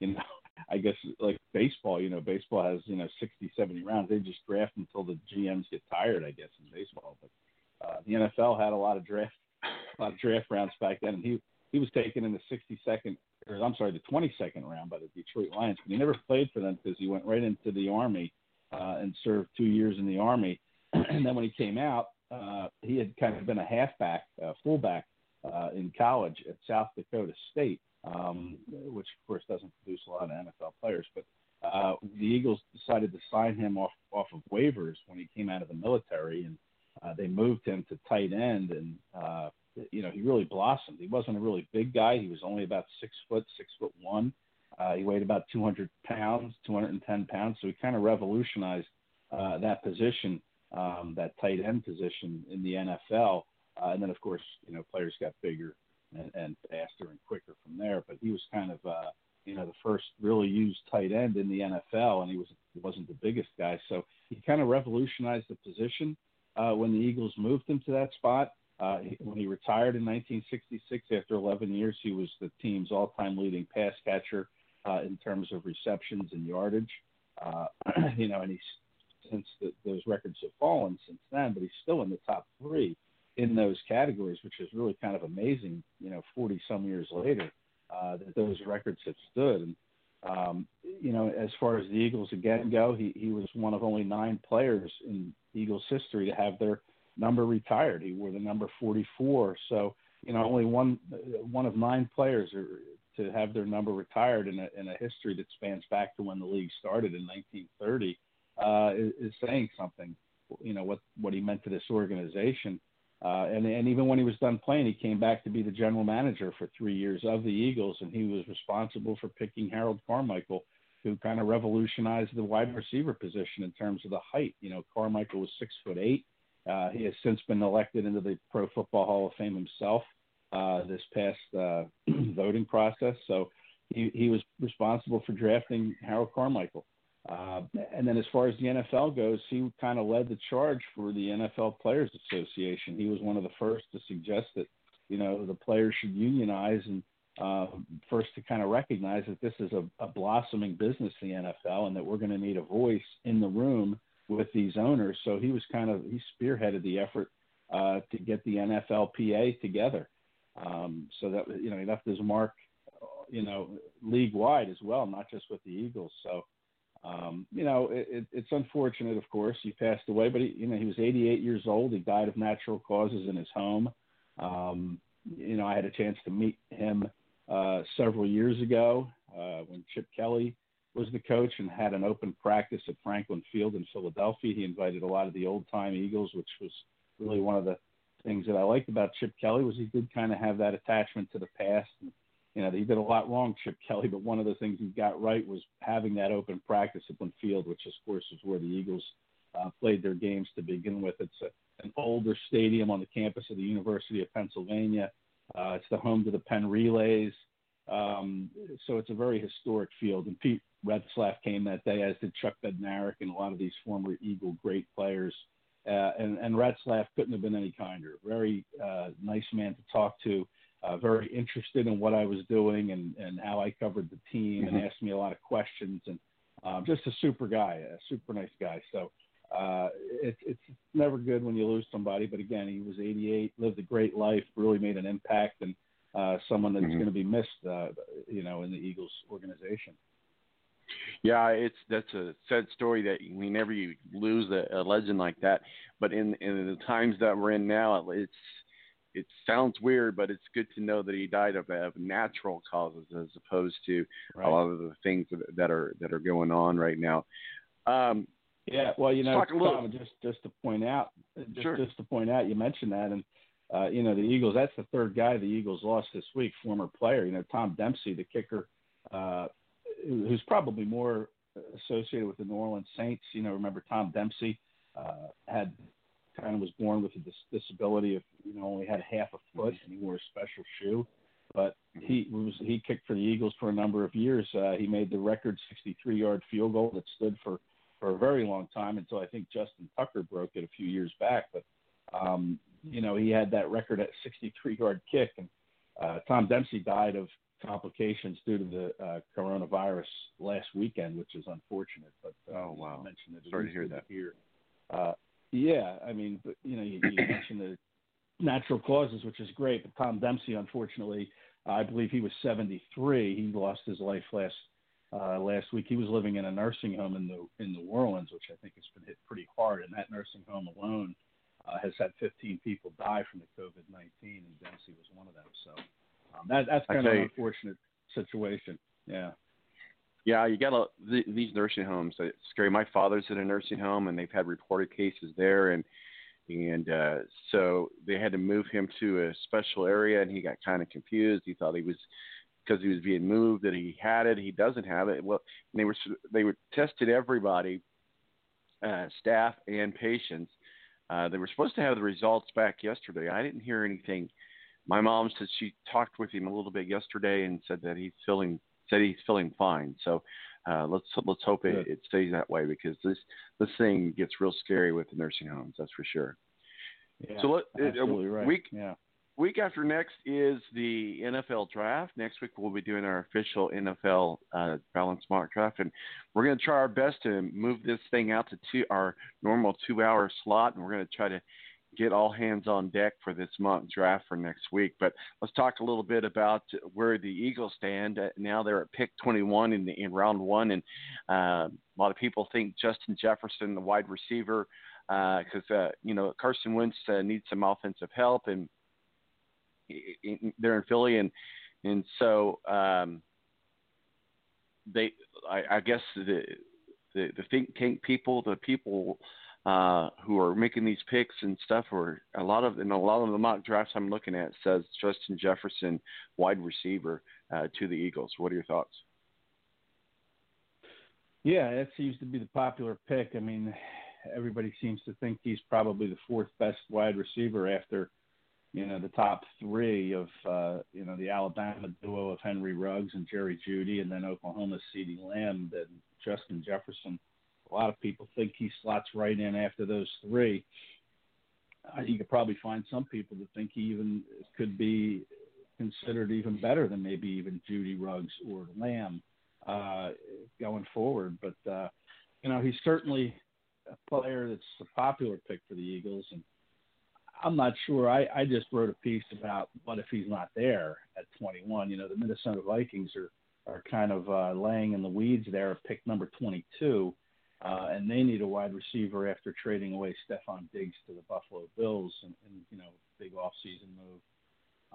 you know, I guess like baseball. You know, baseball has you know 60, 70 rounds. They just draft until the GMs get tired. I guess in baseball, but uh, the NFL had a lot of draft a lot of draft rounds back then, and he he was taken in the 62nd, or I'm sorry, the 22nd round by the Detroit Lions. But he never played for them because he went right into the Army uh, and served two years in the Army. and then when he came out, uh, he had kind of been a halfback, uh, fullback uh, in college at South Dakota State, um, which of course doesn't produce a lot of NFL players. But uh, the Eagles decided to sign him off off of waivers when he came out of the military, and uh, they moved him to tight end, and uh, you know he really blossomed. He wasn't a really big guy. He was only about six foot, six foot one. Uh, he weighed about 200 pounds, 210 pounds. So he kind of revolutionized uh, that position, um, that tight end position in the NFL. Uh, and then of course, you know, players got bigger and, and faster and quicker from there. But he was kind of, uh, you know, the first really used tight end in the NFL, and he was he wasn't the biggest guy. So he kind of revolutionized the position uh, when the Eagles moved him to that spot. Uh, when he retired in 1966, after 11 years, he was the team's all-time leading pass catcher uh, in terms of receptions and yardage. Uh, you know, and he's since the, those records have fallen since then, but he's still in the top three in those categories, which is really kind of amazing. You know, 40 some years later, uh, that those records have stood. And um, you know, as far as the Eagles again go, he he was one of only nine players in Eagles history to have their number retired. He wore the number 44. So, you know, only one one of nine players are, to have their number retired in a, in a history that spans back to when the league started in 1930 uh, is, is saying something. You know what what he meant to this organization. Uh, and and even when he was done playing, he came back to be the general manager for three years of the Eagles, and he was responsible for picking Harold Carmichael, who kind of revolutionized the wide receiver position in terms of the height. You know, Carmichael was six foot eight. Uh, he has since been elected into the Pro Football Hall of Fame himself uh, this past uh, voting process. So he, he was responsible for drafting Harold Carmichael. Uh, and then as far as the NFL goes, he kind of led the charge for the NFL Players Association. He was one of the first to suggest that, you know, the players should unionize and uh, first to kind of recognize that this is a, a blossoming business, the NFL, and that we're going to need a voice in the room with these owners. So he was kind of he spearheaded the effort uh, to get the NFLPA together. Um, so that you know he left his mark, you know, league wide as well, not just with the Eagles. So um, you know it, it, it's unfortunate, of course, he passed away, but he, you know he was 88 years old. He died of natural causes in his home. Um, you know I had a chance to meet him uh, several years ago uh, when Chip Kelly was the coach and had an open practice at Franklin Field in Philadelphia. He invited a lot of the old time Eagles, which was really one of the things that I liked about Chip Kelly was he did kind of have that attachment to the past. And, you know, he did a lot wrong, Chip Kelly, but one of the things he got right was having that open practice at Franklin Field, which of course is where the Eagles uh, played their games to begin with. It's a, an older stadium on the campus of the University of Pennsylvania. Uh, it's the home to the Penn Relays. Um, so it's a very historic field. And Pete Retzlaff came that day, as did Chuck Bednarik and a lot of these former Eagle great players. Uh, and, and Retzlaff couldn't have been any kinder. Very uh, nice man to talk to. Uh, very interested in what I was doing and, and how I covered the team, mm-hmm. and asked me a lot of questions. And um, just a super guy, a super nice guy. So uh, it, it's never good when you lose somebody. But again, he was 88, lived a great life, really made an impact, and uh, someone that's mm-hmm. going to be missed, uh, you know, in the Eagles organization. Yeah, it's that's a sad story that whenever you lose a, a legend like that, but in in the times that we're in now, it's it sounds weird, but it's good to know that he died of, of natural causes as opposed to Right. a lot of the things that, are that are going on right now. Um, Yeah, well, you know, Tom, just just to point out, just, Sure. just to point out, you mentioned that, and uh, you know, the Eagles. That's the third guy the Eagles lost this week, former player. You know, Tom Dempsey, the kicker, uh, who's probably more associated with the New Orleans Saints. You know, remember Tom Dempsey uh, had kind of was born with a dis- disability of you know only had half a foot and he wore a special shoe. But he was he kicked for the Eagles for a number of years. Uh, he made the record 63-yard field goal that stood for for a very long time until I think Justin Tucker broke it a few years back. But um, you know he had that record at 63-yard kick, and uh, Tom Dempsey died of complications due to the uh, coronavirus last weekend, which is unfortunate. But uh, Oh, wow. mentioned it. Sorry to hear that. hear. Uh, yeah, I mean, but you know, you, you mentioned the natural causes, which is great. But Tom Dempsey, unfortunately, I believe he was 73. He lost his life last uh, last week. He was living in a nursing home in New in New Orleans, which I think has been hit pretty hard. And that nursing home alone uh, has had 15 people die from the COVID-19, and Dempsey was one of them. So um, that that's kind of an unfortunate situation. Yeah. Yeah, you got th- these nursing homes. It's scary. My father's in a nursing home, and they've had reported cases there, and and uh, so they had to move him to a special area, and he got kind of confused. He thought he was because he was being moved that he had it. He doesn't have it. Well, they were they were tested everybody, uh, staff and patients. Uh, they were supposed to have the results back yesterday. I didn't hear anything. My mom said she talked with him a little bit yesterday and said that he's feeling said he's feeling fine. So uh, let's let's hope it, it stays that way because this this thing gets real scary with the nursing homes. That's for sure. Yeah. So let, uh, right. week yeah. week after next is the NFL draft. Next week we'll be doing our official NFL uh, balance mock draft, and we're going to try our best to move this thing out to two, our normal two-hour slot, and we're going to try to get all hands on deck for this mock draft for next week. But let's talk a little bit about where the Eagles stand Uh, now. They're at pick 21 in the, in round one, and uh, a lot of people think Justin Jefferson, the wide receiver, because uh, you know Carson Wentz uh, needs some offensive help, and they're in Philly, and and so um, they, I, I guess the, the the think tank people, the people uh, who are making these picks and stuff, or a lot of in a lot of the mock drafts I'm looking at says Justin Jefferson, wide receiver, uh, to the Eagles. What are your thoughts? Yeah, that seems to be the popular pick. I mean, everybody seems to think he's probably the fourth best wide receiver after, you know, the top three of, uh, you know, the Alabama duo of Henry Ruggs and Jerry Jeudy, and then Oklahoma's CeeDee Lamb and Justin Jefferson. A lot of people think he slots right in after those three. Uh, you could probably find some people that think he even could be considered even better than maybe even Jeudy Ruggs or Lamb uh, going forward. But uh, you know, he's certainly a player that's a popular pick for the Eagles, and I'm not sure. I, I just wrote a piece about what if he's not there at 21. You know, the Minnesota Vikings are are kind of uh, laying in the weeds there pick number 22. Uh, and they need a wide receiver after trading away Stefon Diggs to the Buffalo Bills and, and you know, big offseason move.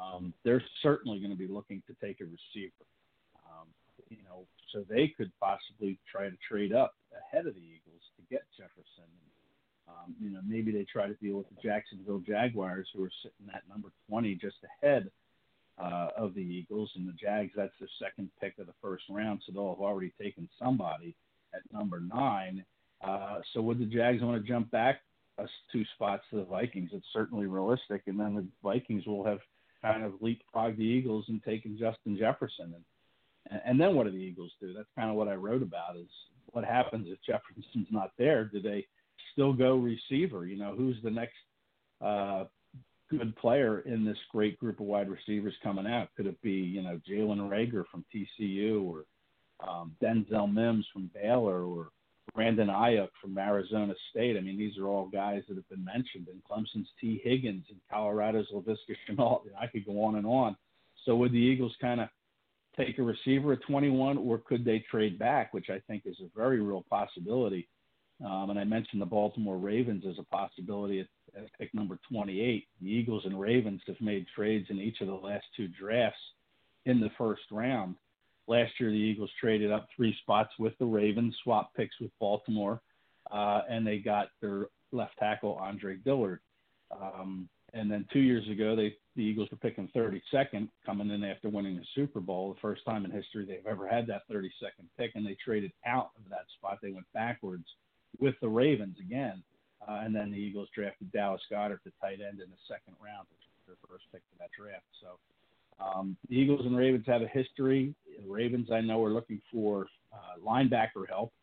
Um, they're certainly going to be looking to take a receiver. Um, you know, so they could possibly try to trade up ahead of the Eagles to get Jefferson. Um, you know, maybe they try to deal with the Jacksonville Jaguars, who are sitting at number 20, just ahead uh, of the Eagles. And the Jags, that's their second pick of the first round, so they'll have already taken somebody at number nine. Uh, so would the Jags want to jump back us two spots to the Vikings? It's certainly realistic, and then the Vikings will have kind of leapfrogged the Eagles and taken Justin Jefferson. And and then what do the Eagles do? That's kind of what I wrote about. Is what happens if Jefferson's not there? Do they still go receiver? You know, who's the next uh, good player in this great group of wide receivers coming out? Could it be you know Jalen Reagor from TCU or um, Denzel Mims from Baylor or Brandon Aiyuk from Arizona State. I mean, these are all guys that have been mentioned. And Clemson's Tee Higgins and Colorado's Laviska Shenault. I could go on and on. So would the Eagles kind of take a receiver at 21, or could they trade back, which I think is a very real possibility. Um, and I mentioned the Baltimore Ravens as a possibility at, as pick number 28. The Eagles and Ravens have made trades in each of the last two drafts in the first round. Last year, the Eagles traded up three spots with the Ravens, swapped picks with Baltimore, uh, and they got their left tackle Andre Dillard. Um, and then two years ago, they the Eagles were picking 32nd, coming in after winning the Super Bowl, the first time in history they've ever had that 32nd pick, and they traded out of that spot. They went backwards with the Ravens again, uh, and then the Eagles drafted Dallas Goedert, the tight end, in the second round, their first pick in that draft. So um, the Eagles and Ravens have a history. The Ravens, I know, are looking for uh, linebacker help.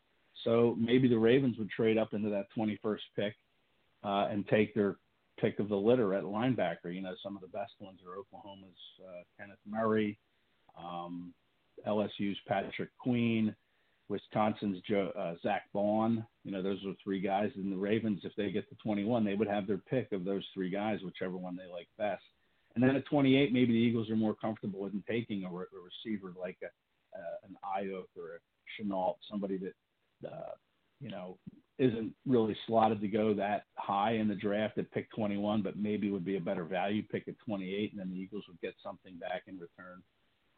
So maybe the Ravens would trade up into that 21st pick uh, and take their pick of the litter at linebacker. You know, some of the best ones are Oklahoma's uh, Kenneth Murray, um, LSU's Patrick Queen, Wisconsin's Joe, uh, Zack Baun. You know, those are three guys. And the Ravens, if they get to 21, they would have their pick of those three guys, whichever one they like best. And then at 28, maybe the Eagles are more comfortable in taking a, re- a receiver like a, uh, an Aiyuk or a Shenault, somebody that uh, you know isn't really slotted to go that high in the draft at pick 21, but maybe would be a better value pick at 28, and then the Eagles would get something back in return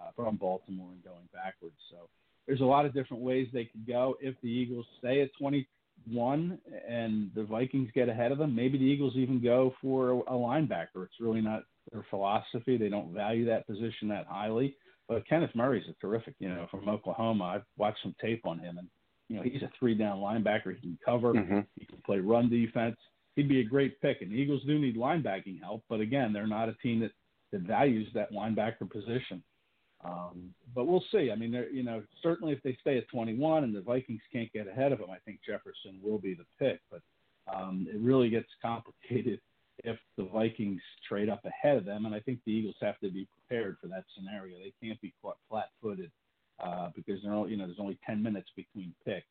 uh, from Baltimore and going backwards. So there's a lot of different ways they could go. If the Eagles stay at 21 and the Vikings get ahead of them, maybe the Eagles even go for a linebacker. It's really not their philosophy. They don't value that position that highly. But Kenneth Murray's a terrific, you know, from Oklahoma. I've watched some tape on him, and you know he's a three down linebacker. He can cover. Mm-hmm. He can play run defense. He'd be a great pick. And the Eagles do need linebacking help, but again, they're not a team that that values that linebacker position. Um, but we'll see. I mean, they're, you know, certainly if they stay at 21 and the Vikings can't get ahead of them, I think Jefferson will be the pick. But um, it really gets complicated if the Vikings trade up ahead of them, and I think the Eagles have to be prepared for that scenario. They can't be caught flat-footed uh, because they're you know there's only 10 minutes between picks,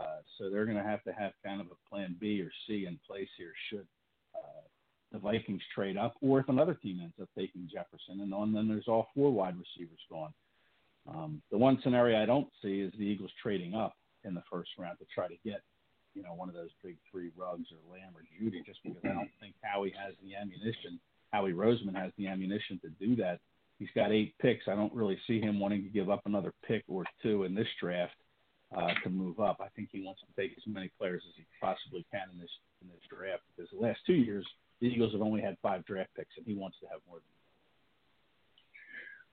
uh, so they're going to have to have kind of a plan B or C in place here should uh, the Vikings trade up, or if another team ends up taking Jefferson, and then there's all four wide receivers gone. Um, the one scenario I don't see is the Eagles trading up in the first round to try to get you know, one of those big three Ruggs or Lamb or Jeudy, just because I don't think Howie has the ammunition. Howie Roseman has the ammunition to do that. He's got eight picks. I don't really see him wanting to give up another pick or two in this draft uh, to move up. I think he wants to take as many players as he possibly can in this in this draft because the last two years the Eagles have only had five draft picks, and he wants to have more than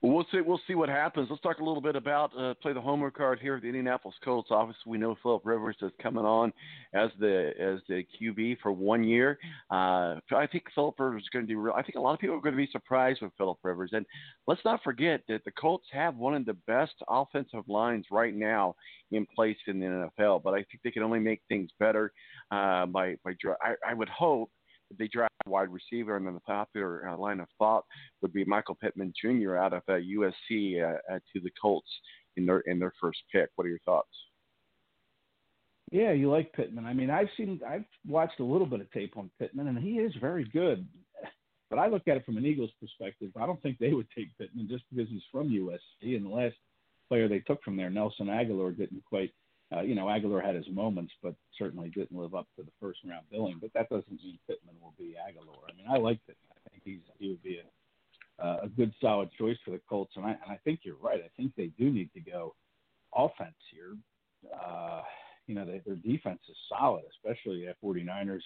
well, see. We'll see what happens. Let's talk a little bit about uh, play the homer card here at the Indianapolis Colts. Obviously, we know Philip Rivers is coming on as the as the QB for one year. Uh, I think Philip Rivers is going to do. Real, I think a lot of people are going to be surprised with Philip Rivers. And let's not forget that the Colts have one of the best offensive lines right now in place in the NFL. But I think they can only make things better uh, by by. I, I would hope they draft a wide receiver, and then the popular uh, line of thought would be Michael Pittman Jr. out of uh, USC uh, uh, to the Colts in their in their first pick. What are your thoughts? Yeah, you like Pittman. I mean, I've seen, I've watched a little bit of tape on Pittman, and he is very good. But I look at it from an Eagles perspective. I don't think they would take Pittman just because he's from USC, and the last player they took from there, Nelson Agholor, didn't quite uh, you know, Agholor had his moments, but certainly didn't live up to the first round billing. But that doesn't mean Pittman will be Agholor. I mean, I like Pittman. I think he's he would be a a good solid choice for the Colts, and I and I think you're right. I think they do need to go offense here. Uh, you know, they, their defense is solid, especially at 49ers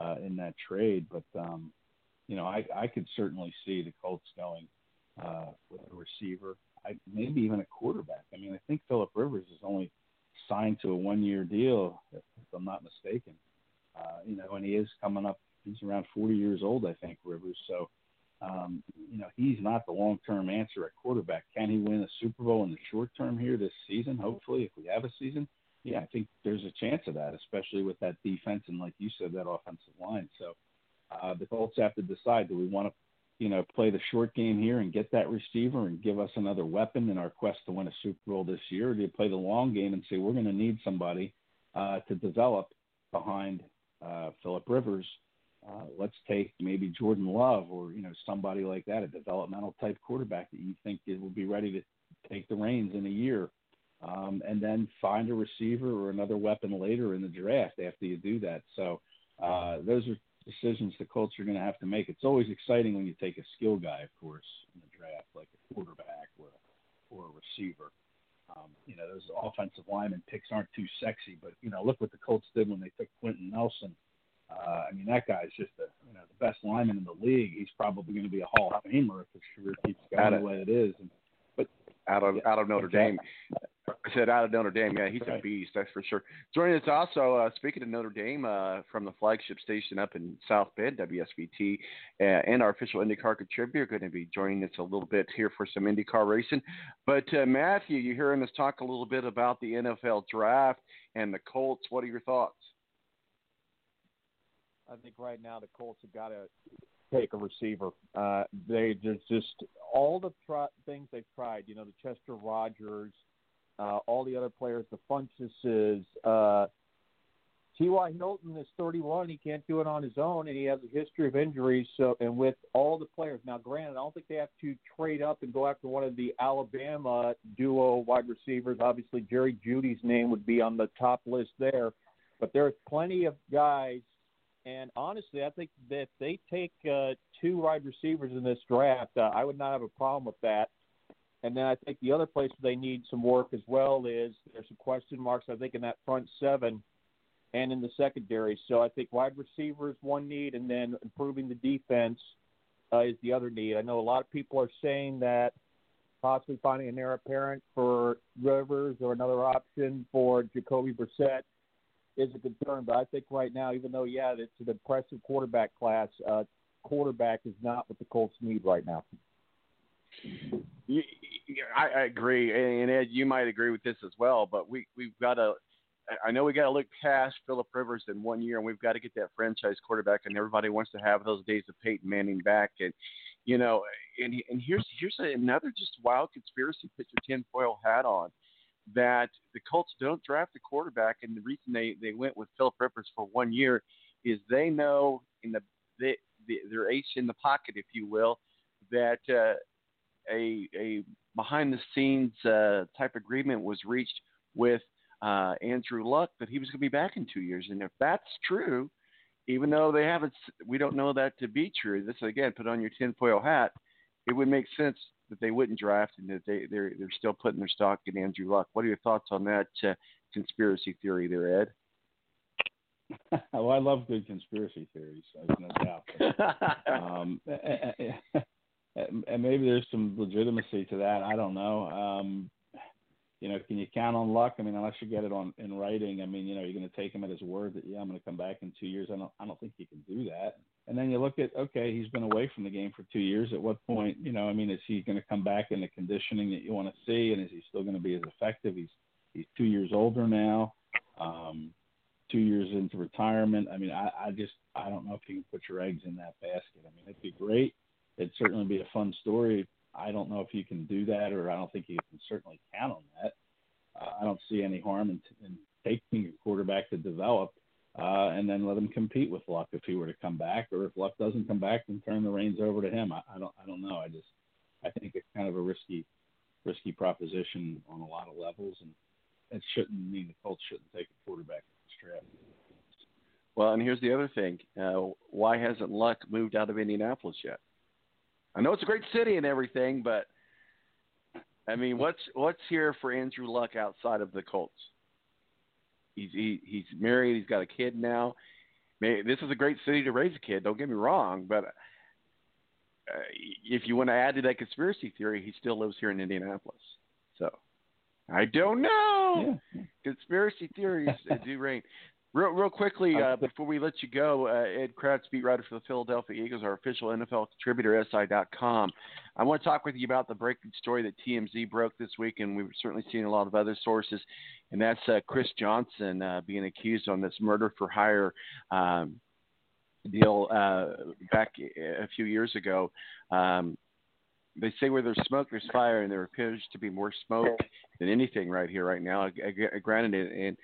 uh, in that trade. But um, you know, I I could certainly see the Colts going uh, with a receiver, I, maybe even a quarterback. I mean, I think Philip Rivers is only signed to a one-year deal, if, I'm not mistaken. Uh, you know, and he is coming up. He's around 40 years old, I think, Rivers. So, um, you know, he's not the long-term answer at quarterback. Can he win a Super Bowl in the short term here this season? Hopefully, if we have a season, yeah, I think there's a chance of that, especially with that defense and, like you said, that offensive line. So, uh, the Colts have to decide: do we want to you know, play the short game here and get that receiver and give us another weapon in our quest to win a Super Bowl this year? Or do you play the long game and say we're going to need somebody uh, to develop behind uh, Philip Rivers? Uh, let's take maybe Jordan Love or you know somebody like that, a developmental type quarterback that you think will be ready to take the reins in a year, um, and then find a receiver or another weapon later in the draft after you do that. So uh, those are decisions the Colts are going to have to make. It's always exciting when you take a skill guy, of course, in the draft, like a quarterback or or a receiver. Um, you know, those offensive lineman picks aren't too sexy, but you know, look what the Colts did when they took Quenton Nelson. Uh, I mean, that guy's just a, you know the best lineman in the league. He's probably going to be a Hall of Famer if his career keeps going the way it is. And, out of out of Notre Dame. I said out of Notre Dame. Yeah, he's a beast, that's for sure. Joining us also, uh, speaking of Notre Dame, uh, from the flagship station up in South Bend, WSBT, uh, and our official IndyCar contributor, going to be joining us a little bit here for some IndyCar racing. But uh, Matthew, you're hearing us talk a little bit about the NFL draft and the Colts. What are your thoughts? I think right now the Colts have got to take a receiver. Uh, they there's just all the try, things they've tried. You know, the Chester Rogers, uh, all the other players, the Funchesses. Uh, T.Y. Hilton is 31. He can't do it on his own, and he has a history of injuries. So, and with all the players now, granted, I don't think they have to trade up and go after one of the Alabama duo wide receivers. Obviously, Jerry Jeudy's name would be on the top list there, but there's plenty of guys and honestly, I think that they take uh, two wide receivers in this draft, uh, I would not have a problem with that. And then I think the other place they need some work as well is there's some question marks, I think, in that front seven and in the secondary. So I think wide receiver is one need, and then improving the defense uh, is the other need. I know a lot of people are saying that possibly finding an heir apparent for Rivers or another option for Jacoby Brissett is a concern. But I think right now, even though yeah, it's an impressive quarterback class, uh, quarterback is not what the Colts need right now. I agree, and Ed, you might agree with this as well. But we we've got to. I know we got to look past Philip Rivers in one year, and we've got to get that franchise quarterback. And everybody wants to have those days of Peyton Manning back. And you know, and and here's here's another just wild conspiracy. Put your tinfoil hat on. That the Colts don't draft a quarterback, and the reason they they went with Philip Rivers for one year is they know in the, the, the their ace in the pocket, if you will, that uh, a a behind the scenes uh, type agreement was reached with uh, Andrew Luck that he was going to be back in two years. And if that's true, even though they haven't, we don't know that to be true. This again, put on your tinfoil hat. It would make sense that they wouldn't draft and that they they're they're still putting their stock in Andrew Luck. What are your thoughts on that uh, conspiracy theory there, Ed? well, I love good conspiracy theories. There's no doubt. um, and and maybe there's some legitimacy to that. I don't know. Um, you know, can you count on luck? I mean, unless you get it on in writing. I mean, you know, you're going to take him at his word that yeah, I'm going to come back in two years. I don't, I don't think you can do that. And then you look at okay, he's been away from the game for two years. At what point, you know, I mean, is he going to come back in the conditioning that you want to see, and is he still going to be as effective? He's he's two years older now. Um, two years into retirement. I mean, I, I just I don't know if you can put your eggs in that basket. I mean, it'd be great. It'd certainly be a fun story. I don't know if you can do that, or I don't think you can certainly count on that. Uh, I don't see any harm in, in taking a quarterback to develop, uh, and then let him compete with Luck if he were to come back, or if Luck doesn't come back, then turn the reins over to him. I, I don't I don't know. I just I think it's kind of a risky risky proposition on a lot of levels, and it shouldn't mean the Colts shouldn't take a quarterback in this draft. Well, and here's the other thing: uh, why hasn't Luck moved out of Indianapolis yet? I know it's a great city and everything, but I mean, what's what's here for Andrew Luck outside of the Colts? He's he, he's married. He's got a kid now. May, this is a great city to raise a kid. Don't get me wrong, but uh, if you want to add to that conspiracy theory, he still lives here in Indianapolis. So I don't know. Conspiracy theories do reign. Real, real quickly, uh, before we let you go, uh, Ed Kracz, beat writer for the Philadelphia Eagles, our official NFL contributor, SI.com. I want to talk with you about the breaking story that TMZ broke this week, and we've certainly seen a lot of other sources, and that's uh, Chris Johnson uh, being accused on this murder for hire um, deal uh, back a few years ago. Um, they say where there's smoke, there's fire, and there appears to be more smoke than anything right here, right now. Granted, and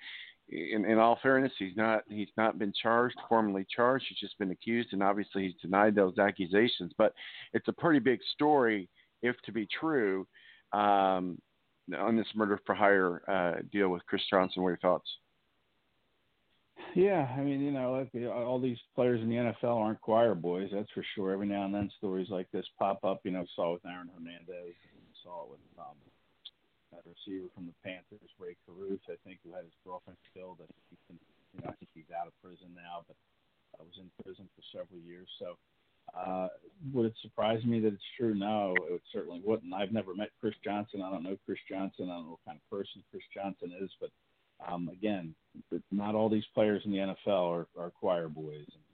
in, in all fairness, he's not he's not been charged, formally charged. He's just been accused, and obviously he's denied those accusations. But it's a pretty big story, if to be true, um, on this murder for hire uh, deal with Chris Johnson. What are your thoughts? yeah, I mean, you know, all these players in the NFL aren't choir boys, that's for sure. Every now and then, stories like this pop up. You know, saw it with Aaron Hernandez, and saw it with um, that receiver from the Panthers, Rae Carruth, I think, who had his girlfriend killed. I think he's been, you know, I think he's out of prison now, but uh, was in prison for several years. So, uh, would it surprise me that it's true? No, it certainly wouldn't. I've never met Chris Johnson. I don't know Chris Johnson. I don't know what kind of person Chris Johnson is, but um, again, not all these players in the NFL are, are choir boys. And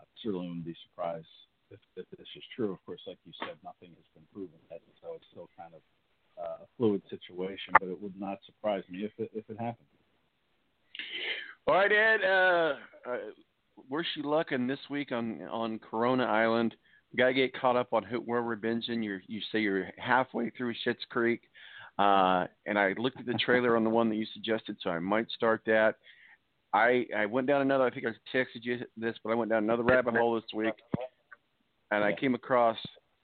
I certainly wouldn't be surprised if, if this is true. Of course, like you said, nothing has been proven yet, so it's still kind of uh, a fluid situation. But it would not surprise me if it if it happened. All right, Ed. Uh, uh, wish you luck in this week on on Corona Island. We gotta get caught up on who, where we're binging. You you say you're halfway through Schitt's Creek. Uh, and I looked at the trailer on the one that you suggested, so I might start that. I I went down another. I think I texted you this, but I went down another rabbit hole this week, and I came across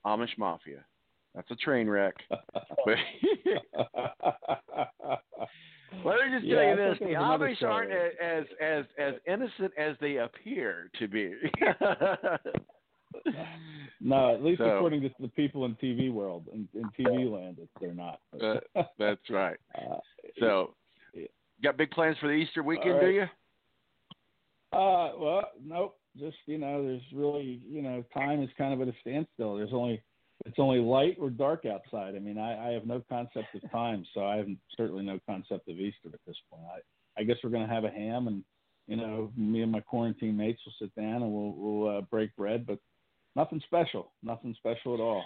Amish Mafia. That's a train wreck. let me just tell Yeah, you this: the Amish aren't as as as innocent as they appear to be. No, at least So- according to the people in TV world, in, in TV land, they're not. Uh, that's right. Uh, So, got big plans for the Easter weekend, All do you? Uh, well, nope. Just you know, there's really you know, time is kind of at a standstill. There's only it's only light or dark outside. I mean, I, I have no concept of time, so I have certainly no concept of Easter at this point. I I guess we're gonna have a ham, and you know, me and my quarantine mates will sit down and we'll we'll uh, break bread, but nothing special, nothing special at all.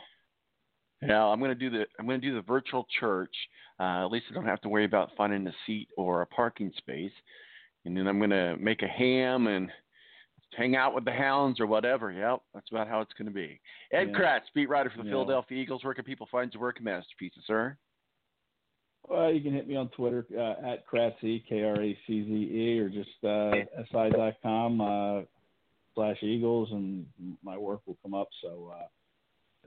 Yeah, I'm gonna do the I'm gonna do the virtual church. Uh, at least I don't have to worry about finding a seat or a parking space. And then I'm gonna make a ham and hang out with the hounds or whatever. Yep, that's about how it's gonna be. Ed Yeah. Kracz, beat writer for the Yeah. Philadelphia Eagles. Where can people find your work and masterpieces, sir? Well, you can hit me on Twitter uh, at Kratzy, K R A C Z E, or just uh, si.com uh, slash Eagles, and my work will come up. So uh,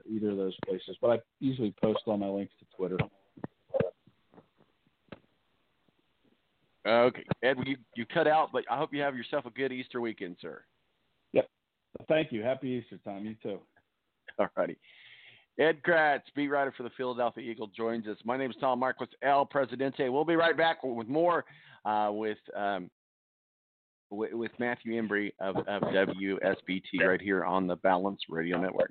either of those places. But I usually post all my links to Twitter. Okay, Ed, you you cut out, but I hope you have yourself a good Easter weekend, sir. Thank you. Happy Easter time. You too. All righty. Ed Kracz, beat writer for the Philadelphia Eagle, joins us. My name is Tom Marquis, El Presidente. We'll be right back with more uh, with um, with, with Matthew Embury of, of WSBT right here on the Balance Radio Network.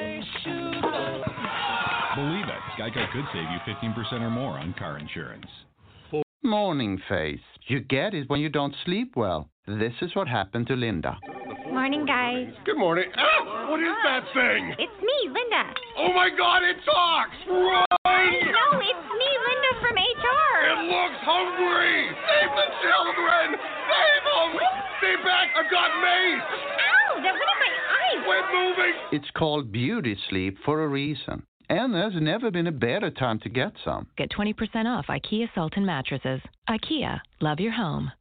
Believe it, Geico could save you 15% or more on car insurance. Morning face. You get it when you don't sleep well. This is what happened to Linda. Morning, guys. Good morning. Ah, what is that thing? It's me, Linda. Oh my God, it talks! Run! No, it's me, Linda from HR. It looks hungry! Save the children! Save them! Stay back! I got mace! Ow! That went in my eyes. Quit moving! We're moving it's called beauty sleep for a reason. And there's never been a better time to get some. Get 20% off IKEA Sultan mattresses. IKEA, love your home.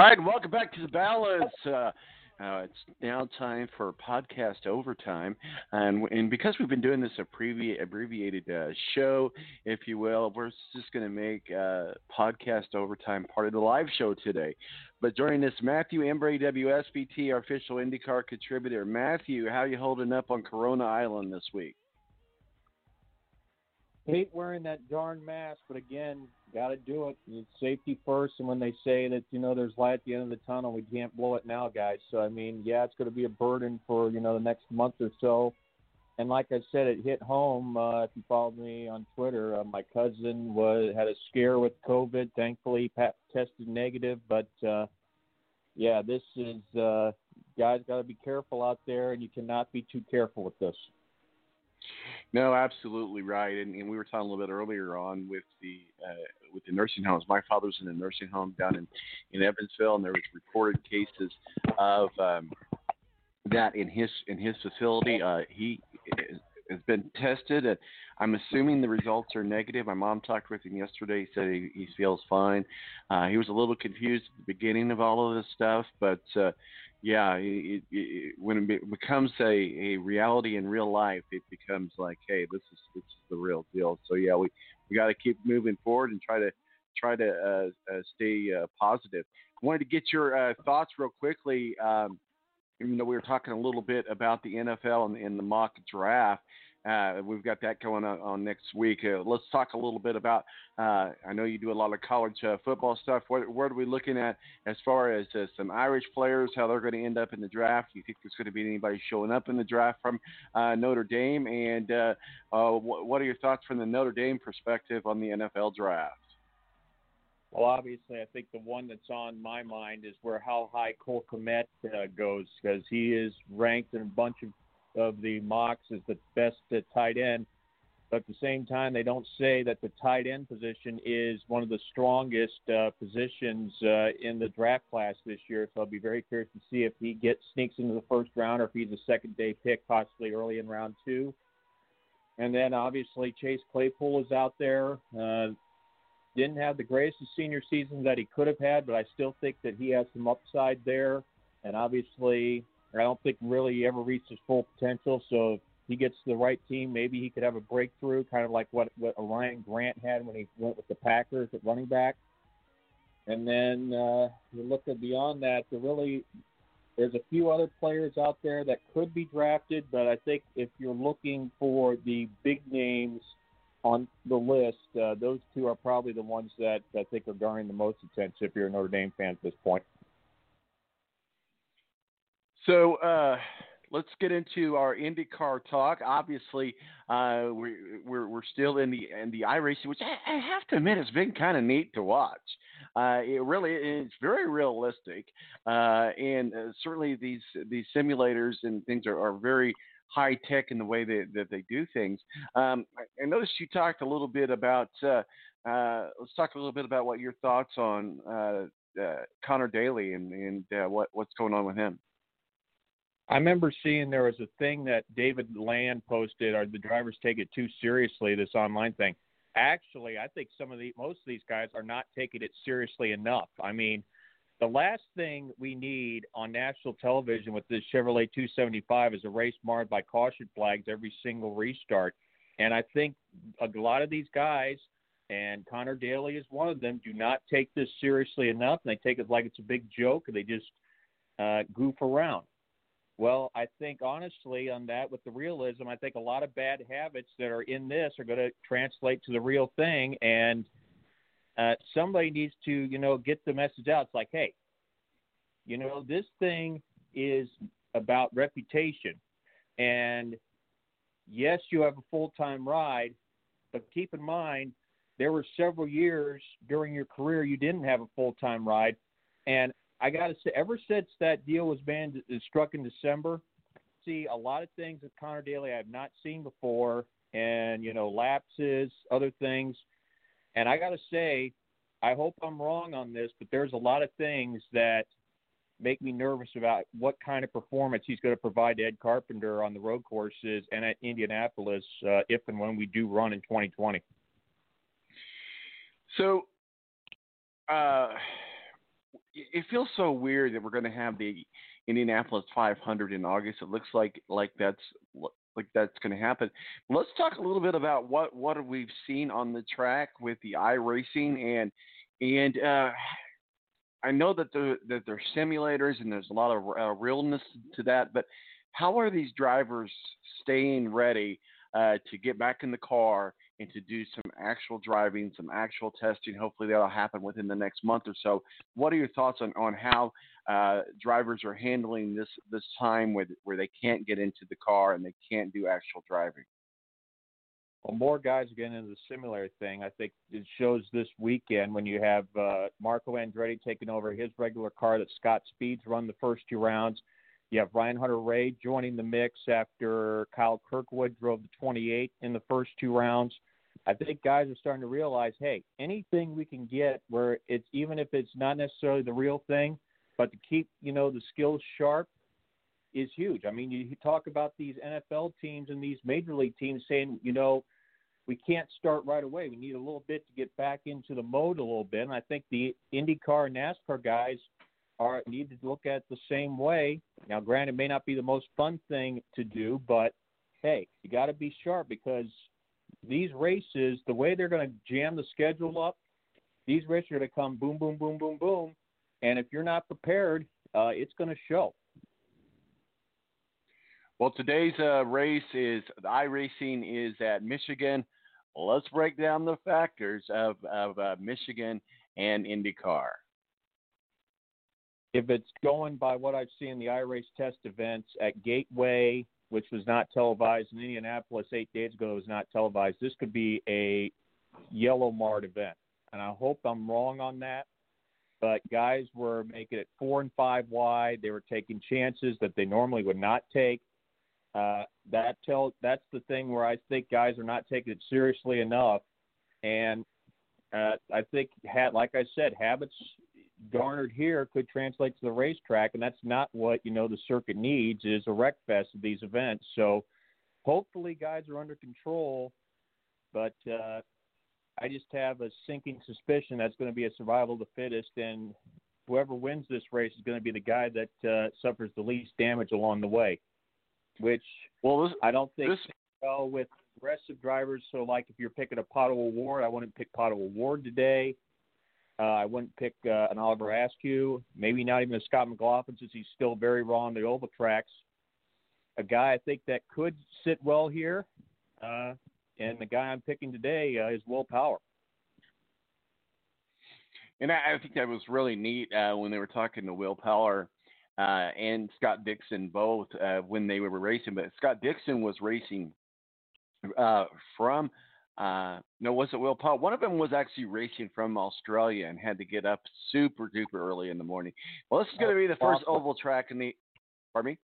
All right, welcome back to the Balance. Uh, uh, it's now time for podcast overtime, and and because we've been doing this abbrevi- abbreviated uh, show, if you will, we're just going to make uh, podcast overtime part of the live show today. But joining us, Matthew Embury, WSBT, our official IndyCar contributor. Matthew, how you holding up on Corona Island this week? Hate wearing that darn mask, but again, got to do it. It's safety first. And when they say that you know there's light at the end of the tunnel, we can't blow it now, guys. So I mean, yeah, it's going to be a burden for you know the next month or so. And like I said, it hit home. Uh, if you followed me on Twitter, uh, my cousin was had a scare with COVID. Thankfully, Pat tested negative, but uh, yeah, this is uh, guys got to be careful out there, and you cannot be too careful with this. No, absolutely right. And, and we were talking a little bit earlier on with the uh, with the nursing homes. My father's in a nursing home down in in Evansville, and there was reported cases of um, that in his in his facility. Uh, he has been tested, and I'm assuming the results are negative. My mom talked with him yesterday. He said he, he feels fine. Uh, he was a little confused at the beginning of all of this stuff, but uh, yeah, it, it, it, when it becomes a, a reality in real life, it becomes like, hey, this is this is the real deal. So yeah, we we got to keep moving forward and try to try to uh, uh, stay uh, positive. I wanted to get your uh, thoughts real quickly. Um, know, we were talking a little bit about the NFL and, and the mock draft. Uh, we've got that going on, on next week. Uh, let's talk a little bit about. Uh, I know you do a lot of college uh, football stuff. What, what are we looking at as far as uh, some Irish players, how they're going to end up in the draft? Do you think there's going to be anybody showing up in the draft from uh, Notre Dame? And wh- what are your thoughts from the Notre Dame perspective on the NFL draft? Well, obviously, I think the one that's on my mind is where how high Cole Kmet goes because he is ranked in a bunch of, of the mocks as the best tight end. But at the same time, they don't say that the tight end position is one of the strongest uh, positions uh, in the draft class this year. So I'll be very curious to see if he gets sneaks into the first round or if he's a second day pick, possibly early in round two. And then obviously Chase Claypool is out there. Uh, didn't have the greatest senior season that he could have had, but I still think that he has some upside there. And obviously, I don't think really ever reached his full potential. So if he gets the right team, maybe he could have a breakthrough, kind of like what what Ryan Grant had when he went with the Packers at running back. And then uh, you look at beyond that, there really there's a few other players out there that could be drafted, but I think if you're looking for the big names on the list, uh, those two are probably the ones that I think are garnering the most attention if you're a Notre Dame fan at this point. So uh, let's get into our IndyCar talk. Obviously, uh, we're, we're we're still in the in the iRacing, which I, I have to admit has been kind of neat to watch. Uh, it really it's very realistic, uh, and uh, certainly these these simulators and things are, are very high tech in the way that, that they do things. Um, I, noticed you talked a little bit about. Uh, let's talk a little bit about what your thoughts on Conor Daly and and what what's going on with him. I remember seeing there was a thing that David Land posted, or the drivers take it too seriously, this online thing. Actually, I think some of the most of these guys are not taking it seriously enough. I mean, the last thing we need on national television with this Chevrolet 275 is a race marred by caution flags every single restart. And I think a lot of these guys, and Conor Daly is one of them, do not take this seriously enough. And they take it like it's a big joke, and they just uh, goof around. Well, I think honestly on that with the realism, I think a lot of bad habits that are in this are going to translate to the real thing, and uh, somebody needs to, you know, get the message out. It's like, hey, you know, this thing is about reputation, And yes, you have a full time ride, but keep in mind there were several years during your career you didn't have a full time ride. And I got to say, ever since that deal was banned, struck in December, see a lot of things with Conor Daly I have not seen before, and you know lapses, other things. And I got to say, I hope I'm wrong on this, but there's a lot of things that make me nervous about what kind of performance he's going to provide to Ed Carpenter on the road courses and at Indianapolis uh, if and when we do run in 2020. So, uh, it feels so weird that we're going to have the Indianapolis 500 in August. It looks like like that's like that's going to happen. Let's talk a little bit about what what we've seen on the track with the iRacing and and uh, I know that the that they're simulators and there's a lot of uh, realness to that, but how are these drivers staying ready uh, to get back in the car and to do some actual driving, some actual testing? Hopefully that'll happen within the next month or so. What are your thoughts on on how uh, drivers are handling this this time where where they can't get into the car and they can't do actual driving? Well, more guys getting into the similar thing. I think it shows this weekend when you have uh, Marco Andretti taking over his regular car that Scott Speed's run the first two rounds. You have Ryan Hunter-Reay joining the mix after Kyle Kirkwood drove the 28 in the first two rounds. I think guys are starting to realize, hey, anything we can get where it's even if it's not necessarily the real thing, but to keep you know the skills sharp is huge. I mean, you talk about these NFL teams and these major league teams saying, you know, we can't start right away. We need a little bit to get back into the mode a little bit. And I think the IndyCar and NASCAR guys are need to look at it the same way. Now, granted, it may not be the most fun thing to do, but hey, you got to be sharp because these races, the way they're going to jam the schedule up, these races are going to come boom, boom, boom, boom, boom. And if you're not prepared, uh, it's going to show. Well, today's uh, race is the iRacing is at Michigan. Let's break down the factors of, of uh, Michigan and IndyCar. If it's going by what I've seen the iRace test events at Gateway, which was not televised in Indianapolis eight days ago, was not televised. This could be a yellow mart event, and I hope I'm wrong on that. But guys were making it four and five wide. They were taking chances that they normally would not take. Uh, that tell that's the thing where I think guys are not taking it seriously enough, and uh, I think had like I said, habits garnered here could translate to the racetrack, and that's not what you know the circuit needs is a wreck fest of these events. So hopefully guys are under control, but uh, I just have a sinking suspicion that's going to be a survival of the fittest, and whoever wins this race is going to be the guy that uh, suffers the least damage along the way which well, this, I don't think this, well with aggressive drivers. So, like if you're picking a Pato O'Ward, I wouldn't pick Pato O'Ward today. Uh, I wouldn't pick uh, an Oliver Askew, maybe not even a Scott McLaughlin since he's still very raw on the oval tracks. A guy I think that could sit well here, uh, and the guy I'm picking today uh, is Will Power. And I, I think that was really neat uh, when they were talking to Will Power uh, and Scott Dixon both when they were racing. But Scott Dixon was racing from uh, no, was it Will Paul? One of them was actually racing from Australia and had to get up super duper early in the morning. Well, this is going to be the first oval track in the. Pardon me.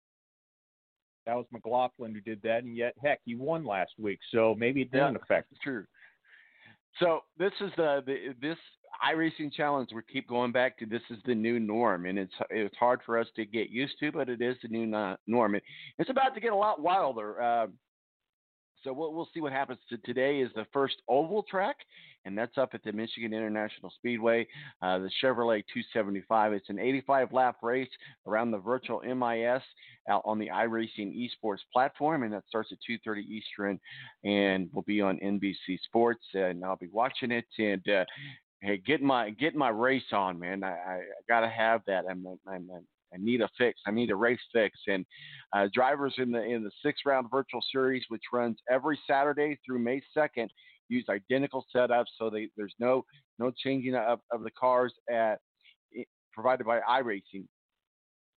That was McLaughlin who did that, and yet, heck, he won last week, so maybe it didn't yeah, affect. True. So this is the, the this iRacing challenge. We keep going back to this is the new norm, and it's it's hard for us to get used to, but it is the new norm. It's about to get a lot wilder. Uh, so we'll we'll see what happens. To today is the first oval track, and that's up at the Michigan International Speedway, uh, the Chevrolet 275. It's an 85 lap race around the virtual MIS out on the iRacing esports platform, and that starts at 2:30 Eastern, and will be on NBC Sports, and I'll be watching it. And uh, hey, get my get my race on, man. I, I, gotta have that. I'm, I'm, I'm I need a fix. I need a race fix. And uh, drivers in the in the six round virtual series, which runs every Saturday through May second, use identical setups, so they, there's no no changing of, of the cars at provided by iRacing.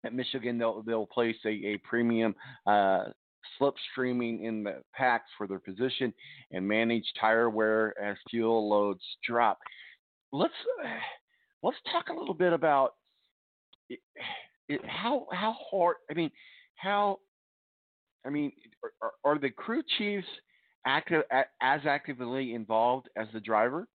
At Michigan, they'll they'll place a, a premium uh, slipstreaming in the packs for their position and manage tire wear as fuel loads drop. Let's let's talk a little bit about it, how how hard. I mean, how I mean, are, are the crew chiefs active as actively involved as the driver?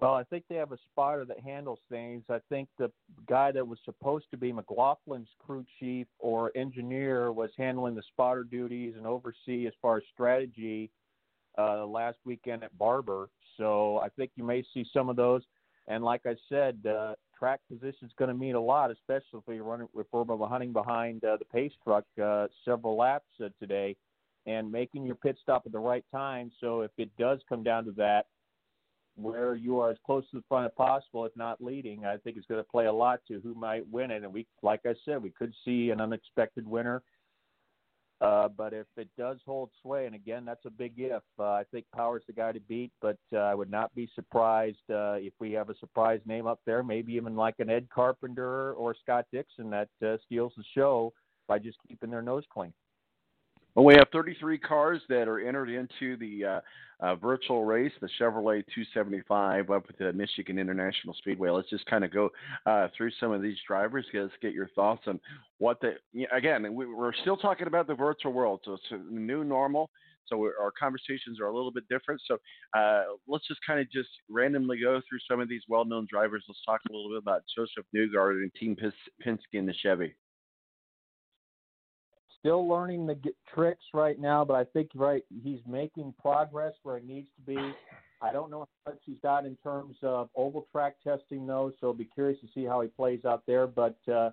Well, I think they have a spotter that handles things. I think the guy that was supposed to be McLaughlin's crew chief or engineer was handling the spotter duties and oversee as far as strategy uh, last weekend at Barber. So I think you may see some of those. And like I said, uh, track position is going to mean a lot, especially if you're running if we're hunting behind uh, the pace truck uh, several laps uh, today, and making your pit stop at the right time. So if it does come down to that, where you are as close to the front as possible, if not leading, I think is going to play a lot to who might win it. And we, like I said, we could see an unexpected winner. Uh, but if it does hold sway, and again, that's a big if, uh, I think Power's the guy to beat. But uh, I would not be surprised uh, if we have a surprise name up there, maybe even like an Ed Carpenter or Scott Dixon that uh, steals the show by just keeping their nose clean. Well, we have 33 cars that are entered into the uh, uh, virtual race, the Chevrolet 275 up at the Michigan International Speedway. Let's just kind of go uh, through some of these drivers. Let's get your thoughts on what the again. We're still talking about the virtual world, so it's a new normal. So our conversations are a little bit different. So uh, let's just kind of just randomly go through some of these well-known drivers. Let's talk a little bit about Josef Newgarden and Team Penske in the Chevy still learning the tricks right now, but I think right he's making progress where he needs to be. I don't know how much he's got in terms of oval track testing though, so I'll be curious to see how he plays out there. But uh,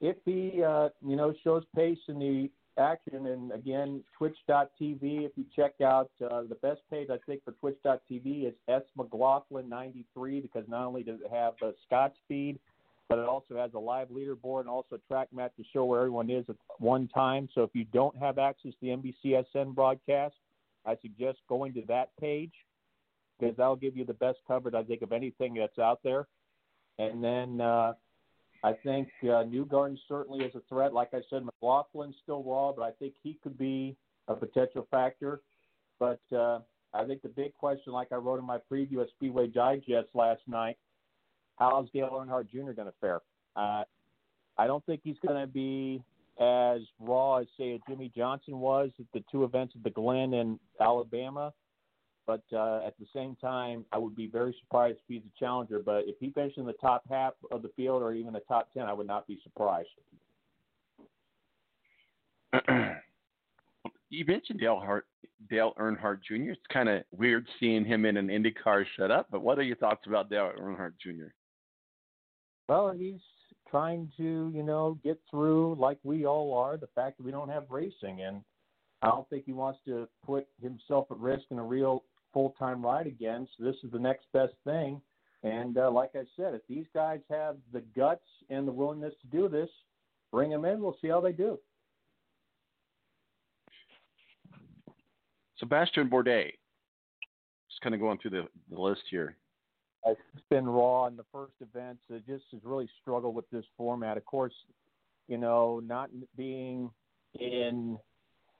if he uh, you know shows pace in the action, and again Twitch.tv, if you check out uh, the best page I think for Twitch.tv is S McLaughlin 93 because not only does it have uh, Scott speed but it also has a live leaderboard and also track map to show where everyone is at one time. So if you don't have access to the NBCSN broadcast, I suggest going to that page because that'll give you the best coverage, I think, of anything that's out there. And then uh, I think uh, Newgarden certainly is a threat. Like I said, McLaughlin's still raw, but I think he could be a potential factor. But uh, I think the big question, like I wrote in my preview at Speedway Digest last night – how's Dale Earnhardt Jr. going to fare? Uh, I don't think he's going to be as raw as say a Jimmie Johnson was at the two events at the Glen in Alabama. But uh, at the same time, I would be very surprised if he's a challenger. But if he finishes in the top half of the field or even the top ten, I would not be surprised. you mentioned Dale Hart, Dale Earnhardt Jr. It's kind of weird seeing him in an IndyCar setup. But what are your thoughts about Dale Earnhardt Jr.? Well, he's trying to, you know, get through like we all are the fact that we don't have racing, and I don't think he wants to put himself at risk in a real full time ride again. So this is the next best thing. And uh, like I said, if these guys have the guts and the willingness to do this, bring them in. We'll see how they do. Sebastian Bourdais. Just kind of going through the, the list here. It's been raw in the first events. It just has really struggled with this format. Of course, you know, not being in,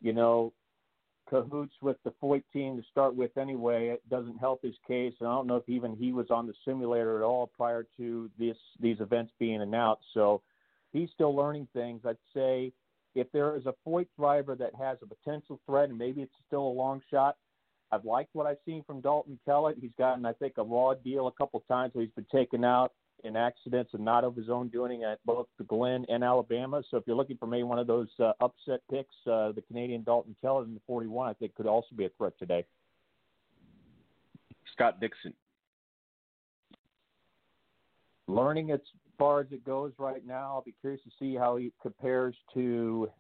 you know, cahoots with the Foyt team to start with anyway, it doesn't help his case. And I don't know if even he was on the simulator at all prior to this these events being announced. So he's still learning things. I'd say if there is a Foyt driver that has a potential threat, and maybe it's still a long shot, I've liked what I've seen from Dalton Kellett. He's gotten, I think, a raw deal a couple times where he's been taken out in accidents and not of his own doing at both the Glen and Alabama. So if you're looking for maybe one of those uh, upset picks, uh, the Canadian Dalton Kellett in the 41, I think could also be a threat today. Scott Dixon. Learning as far as it goes right now. I'll be curious to see how he compares to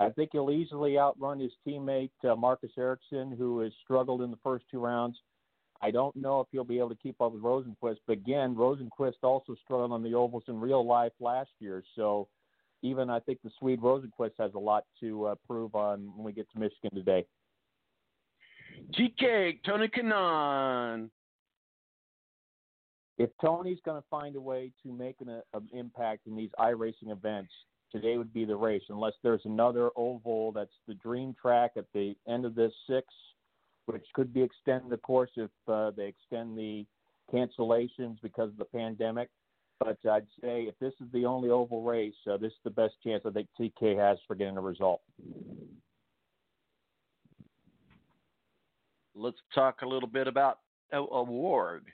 I think he'll easily outrun his teammate uh, Marcus Ericsson, who has struggled in the first two rounds. I don't know if he'll be able to keep up with Rosenqvist, but again, Rosenqvist also struggled on the ovals in real life last year. So even I think the Swede Rosenqvist has a lot to uh, prove on when we get to Michigan today. GK, Tony Kanaan. If Tony's going to find a way to make an, an impact in these iRacing events, today would be the race, unless there's another oval that's the dream track at the end of this six, which could be extended, of course, if uh, they extend the cancellations because of the pandemic. But I'd say if this is the only oval race, uh, this is the best chance I think TK has for getting a result. Let's talk a little bit about a- award.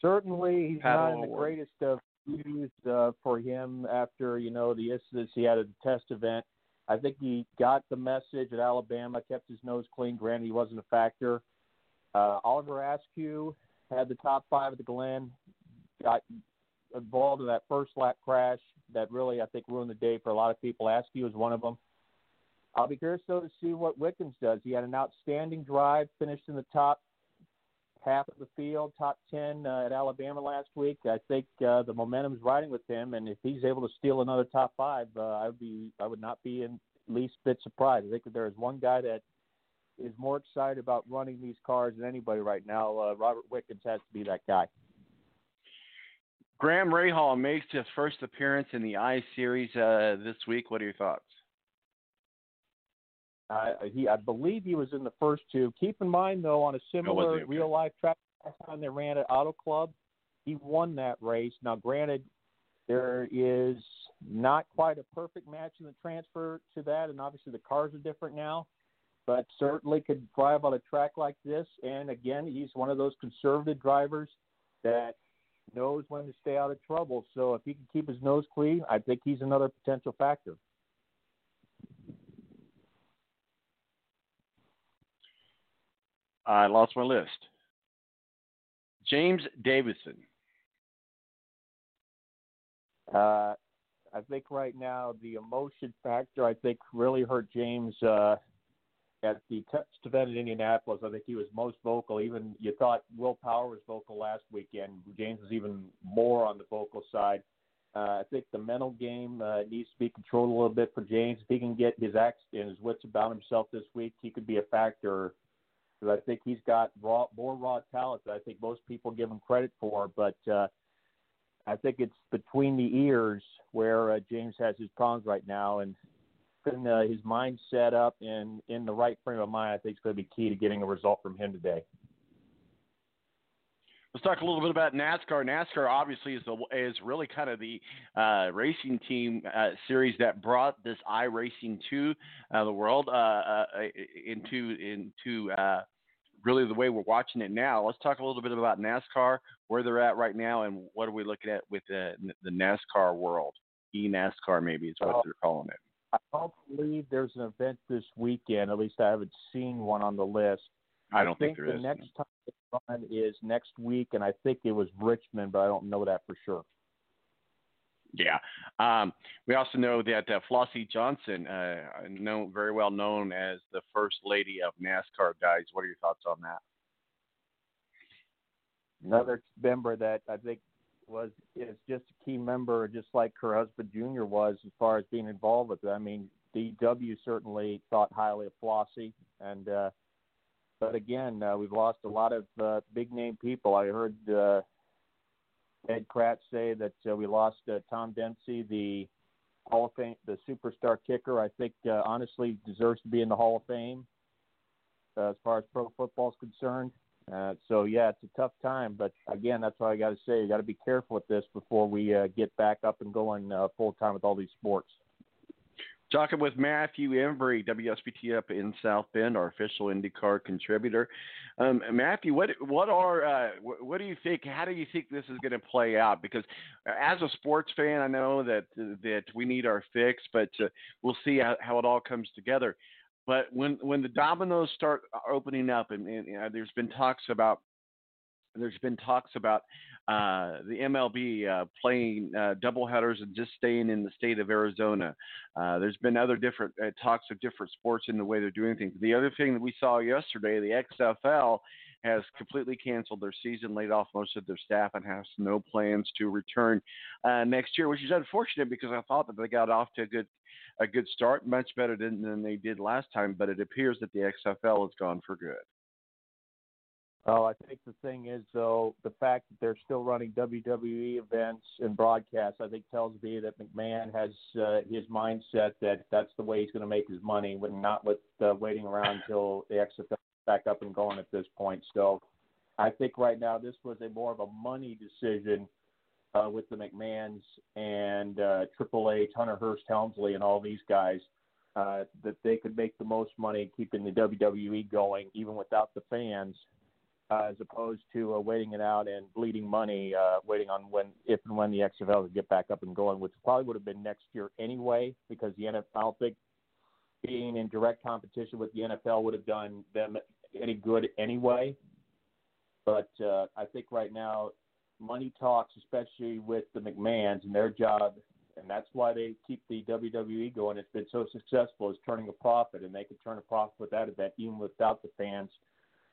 Certainly, he's Paddle not in the award. greatest of views uh, for him after you know the incidents he had at the test event. I think he got the message at Alabama, kept his nose clean. Granted, he wasn't a factor. Uh, Oliver Askew had the top five at the Glen, got involved in that first lap crash that really I think ruined the day for a lot of people. Askew was one of them. I'll be curious though to see what Wickens does. He had an outstanding drive, finished in the top half of the field, top 10 uh, at Alabama last week. I think uh, the momentum's riding with him, and if he's able to steal another top five, uh, I would be I would not be in least bit surprised. I think there is one guy that is more excited about running these cars than anybody right now. Uh, Robert Wickens has to be that guy. Graham Rahal makes his first appearance in the I Series uh, this week. What are your thoughts? Uh, he, I believe he was in the first two. Keep in mind, though, on a similar Okay. real life track last time they ran at Auto Club, he won that race. Now, granted, there is not quite a perfect match in the transfer to that, and obviously the cars are different now. But certainly could drive on a track like this. And again, he's one of those conservative drivers that knows when to stay out of trouble. So if he can keep his nose clean, I think he's another potential factor. I lost my list. James Davison. Uh, I think right now the emotion factor I think really hurt James uh, at the test event in Indianapolis. I think he was most vocal. Even you thought Will Power was vocal last weekend. James was even more on the vocal side. Uh, I think the mental game uh, needs to be controlled a little bit for James. If he can get his acts and his wits about himself this week, he could be a factor. Because I think he's got raw, more raw talent than I think most people give him credit for. But uh, I think it's between the ears where uh, James has his problems right now, and putting uh, his mind set up and in the right frame of mind, I think is going to be key to getting a result from him today. Let's talk a little bit about NASCAR. NASCAR obviously is the is really kind of the uh, racing team uh, series that brought this iRacing to uh, the world uh, uh, into into uh, really the way we're watching it now. Let's talk a little bit about NASCAR, where they're at right now, and what are we looking at with the the NASCAR world? E NASCAR maybe is what Oh. they're calling it. I don't believe there's an event this weekend. At least I haven't seen one on the list. I don't think think there the is, next time they run is next week, and I think it was Richmond, but I don't know that for sure. Yeah. Um, we also know that uh, Flossie Johnson, uh, known very well known as the first lady of NASCAR, guys. What are your thoughts on that? Another member that I think was is just a key member, just like her husband Junior was, as far as being involved with it. I mean, DW certainly thought highly of Flossie, and uh, but again, uh, we've lost a lot of uh, big name people. I heard uh, Ed Kracz say that uh, we lost uh, Tom Dempsey, the Hall of Fame, the superstar kicker. I think uh, honestly deserves to be in the Hall of Fame uh, as far as pro football is concerned. Uh, so yeah, it's a tough time, but again, that's what I got to say. You got to be careful with this before we uh, get back up and going uh, full time with all these sports. Talking with Matthew Embury, WSBT up in South Bend, our official IndyCar contributor. Um, Matthew, what what are uh, what, do you think? How do you think this is going to play out? Because uh, as a sports fan, I know that that we need our fix, but uh, we'll see how, how it all comes together. But when when the dominoes start opening up, and, and uh, there's been talks about there's been talks about uh, the MLB uh, playing uh, doubleheaders and just staying in the state of Arizona. Uh, there's been other different uh, talks of different sports in the way they're doing things. The other thing that we saw yesterday, the XFL has completely canceled their season, laid off most of their staff, and has no plans to return uh, next year, which is unfortunate because I thought that they got off to a good a good start, much better than, than they did last time. But it appears that the XFL is gone for good. Oh, I think the thing is though the fact that they're still running WWE events and broadcasts, I think tells me that McMahon has uh, his mindset that that's the way he's going to make his money, with not with uh, waiting around until the XFL back up and going at this point. So, I think right now this was a more of a money decision uh, with the McMahons and uh, Triple H, Hunter Hearst Helmsley, and all these guys. Uh, that they could make the most money keeping the WWE going, even without the fans, uh, as opposed to uh, waiting it out and bleeding money, uh, waiting on when, if and when the XFL would get back up and going, which probably would have been next year anyway, because the NFL, I don't think being in direct competition with the NFL would have done them any good anyway. But uh, I think right now, money talks, especially with the McMahons and their job, and that's why they keep the WWE going. It's been so successful, is turning a profit, and they could turn a profit with that event even without the fans.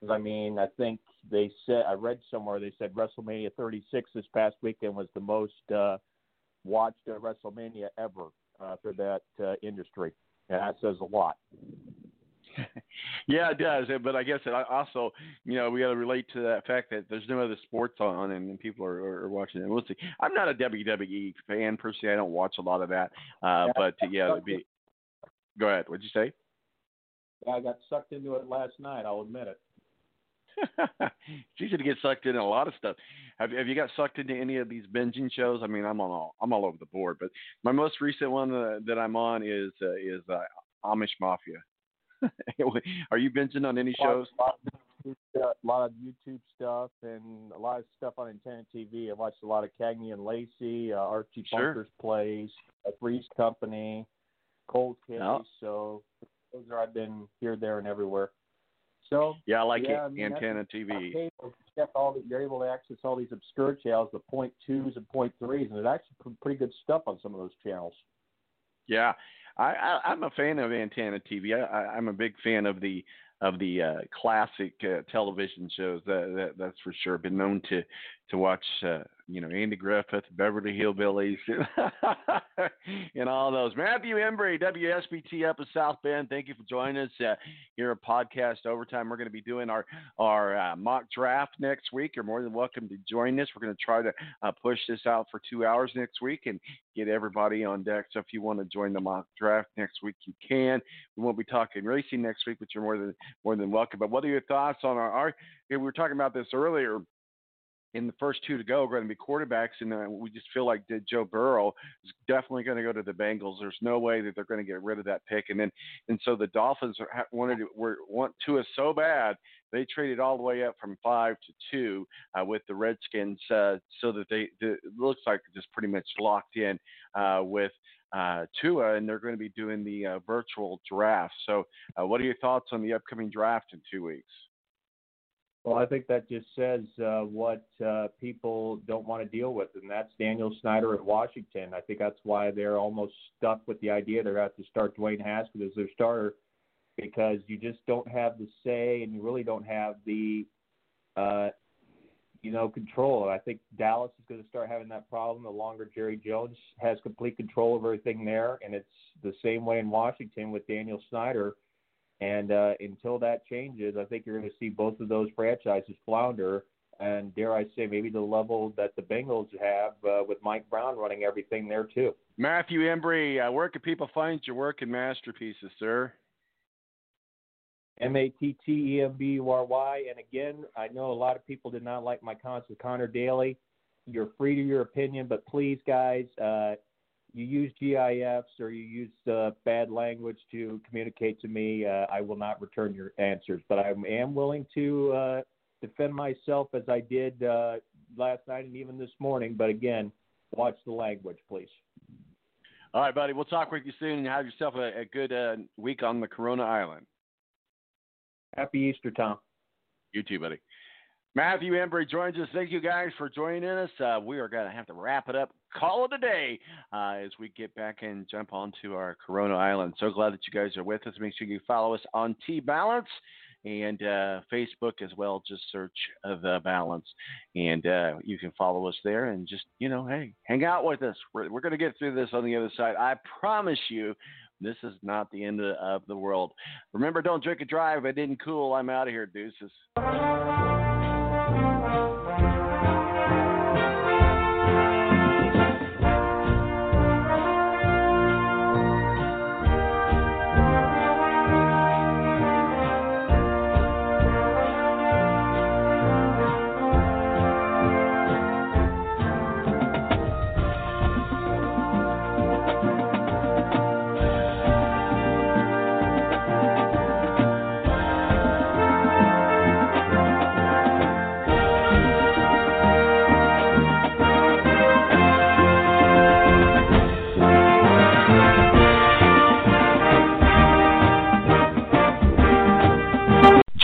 I mean, I think they said I read somewhere they said WrestleMania 36 this past weekend was the most uh, watched uh, WrestleMania ever uh, for that uh, industry, and that says a lot. yeah, it does. But I guess it also, you know, we got to relate to that fact that there's no other sports on and, people are, are, watching it. We'll see. I'm not a WWE fan per se. I don't watch a lot of that. Uh, but yeah, it'd be, go ahead. What'd you say? I got sucked into it last night. I'll admit it. It's easy to get sucked into a lot of stuff. Have Have you got sucked into any of these binging shows? I mean, I'm on all I'm all over the board, but my most recent one uh, that I'm on is uh, is uh, Amish Mafia. Are you binging on any shows? A lot, of, a lot of YouTube stuff and a lot of stuff on Antenna TV. I watched a lot of Cagney and Lacey, uh, Archie Sure. Bunker's Place, uh, Three's Company, Cold Case. Yeah. So those are I've been here, there, and everywhere. So Yeah, I like yeah, it. I mean, Antenna TV. cable, get all the, you're able to access all these obscure channels, the point twos and point threes, and there's actually pretty good stuff on some of those channels. Yeah, I, I I'm a fan of Antenna TV. I, I, I'm a big fan of the of the uh, classic uh, television shows. That, that that's for sure. Been known to to watch, uh, you know, Andy Griffith, Beverly Hillbillies, and all those. Matthew Embury, WSBT up in South Bend. Thank you for joining us uh, here at Podcast Overtime. We're going to be doing our our uh, mock draft next week. You're more than welcome to join us. We're going to try to uh, push this out for two hours next week and get everybody on deck. So if you want to join the mock draft next week, you can. We won't be talking racing next week, but you're more than more than welcome. But what are your thoughts on our? our we were talking about this earlier in the first two to go are going to be quarterbacks, and we just feel like Joe Burrow is definitely going to go to the Bengals. There's no way that they're going to get rid of that pick, and then and so the Dolphins are, wanted to, were want Tua so bad they traded all the way up from five to two uh, with the Redskins, uh, so that they the, it looks like just pretty much locked in uh, with. Uh, Tua, and they're going to be doing the uh, virtual draft. So, uh, what are your thoughts on the upcoming draft in two weeks? Well, I think that just says uh, what uh, people don't want to deal with, and that's Daniel Snyder at Washington. I think that's why they're almost stuck with the idea they're going to have to start Dwayne Haskins as their starter because you just don't have the say and you really don't have the, uh, you know, control. I think Dallas is going to start having that problem the longer Jerry Jones has complete control of everything there, and it's the same way in Washington with Daniel Snyder. And uh, until that changes, I think you're going to see both of those franchises flounder. And dare I say, maybe the level that the Bengals have uh, with Mike Brown running everything there too. Matthew Embury, uh, where can people find your work and masterpieces, sir? M A T T E M B U R Y. And again, I know a lot of people did not like my comments with Conor Daly. You're free to your opinion, but please, guys, uh, you use GIFs or you use uh, bad language to communicate to me, uh, I will not return your answers. But I am willing to uh, defend myself as I did uh, last night and even this morning. But again, watch the language, please. All right, buddy. We'll talk with you soon and have yourself a, a good uh, week on the Corona Island. Happy Easter, Tom. You too, buddy. Matthew Embury joins us. Thank you guys for joining us. Uh, we are going to have to wrap it up, call it a day uh, as we get back and jump onto our Corona Island. So glad that you guys are with us. Make sure you follow us on T Balance and uh, Facebook as well. Just search uh, the Balance, and uh, you can follow us there. And just you know, hey, hang out with us. We're, we're going to get through this on the other side. I promise you. This is not the end of, the world. Remember, don't drink and drive. I didn't cool. I'm out of here, deuces.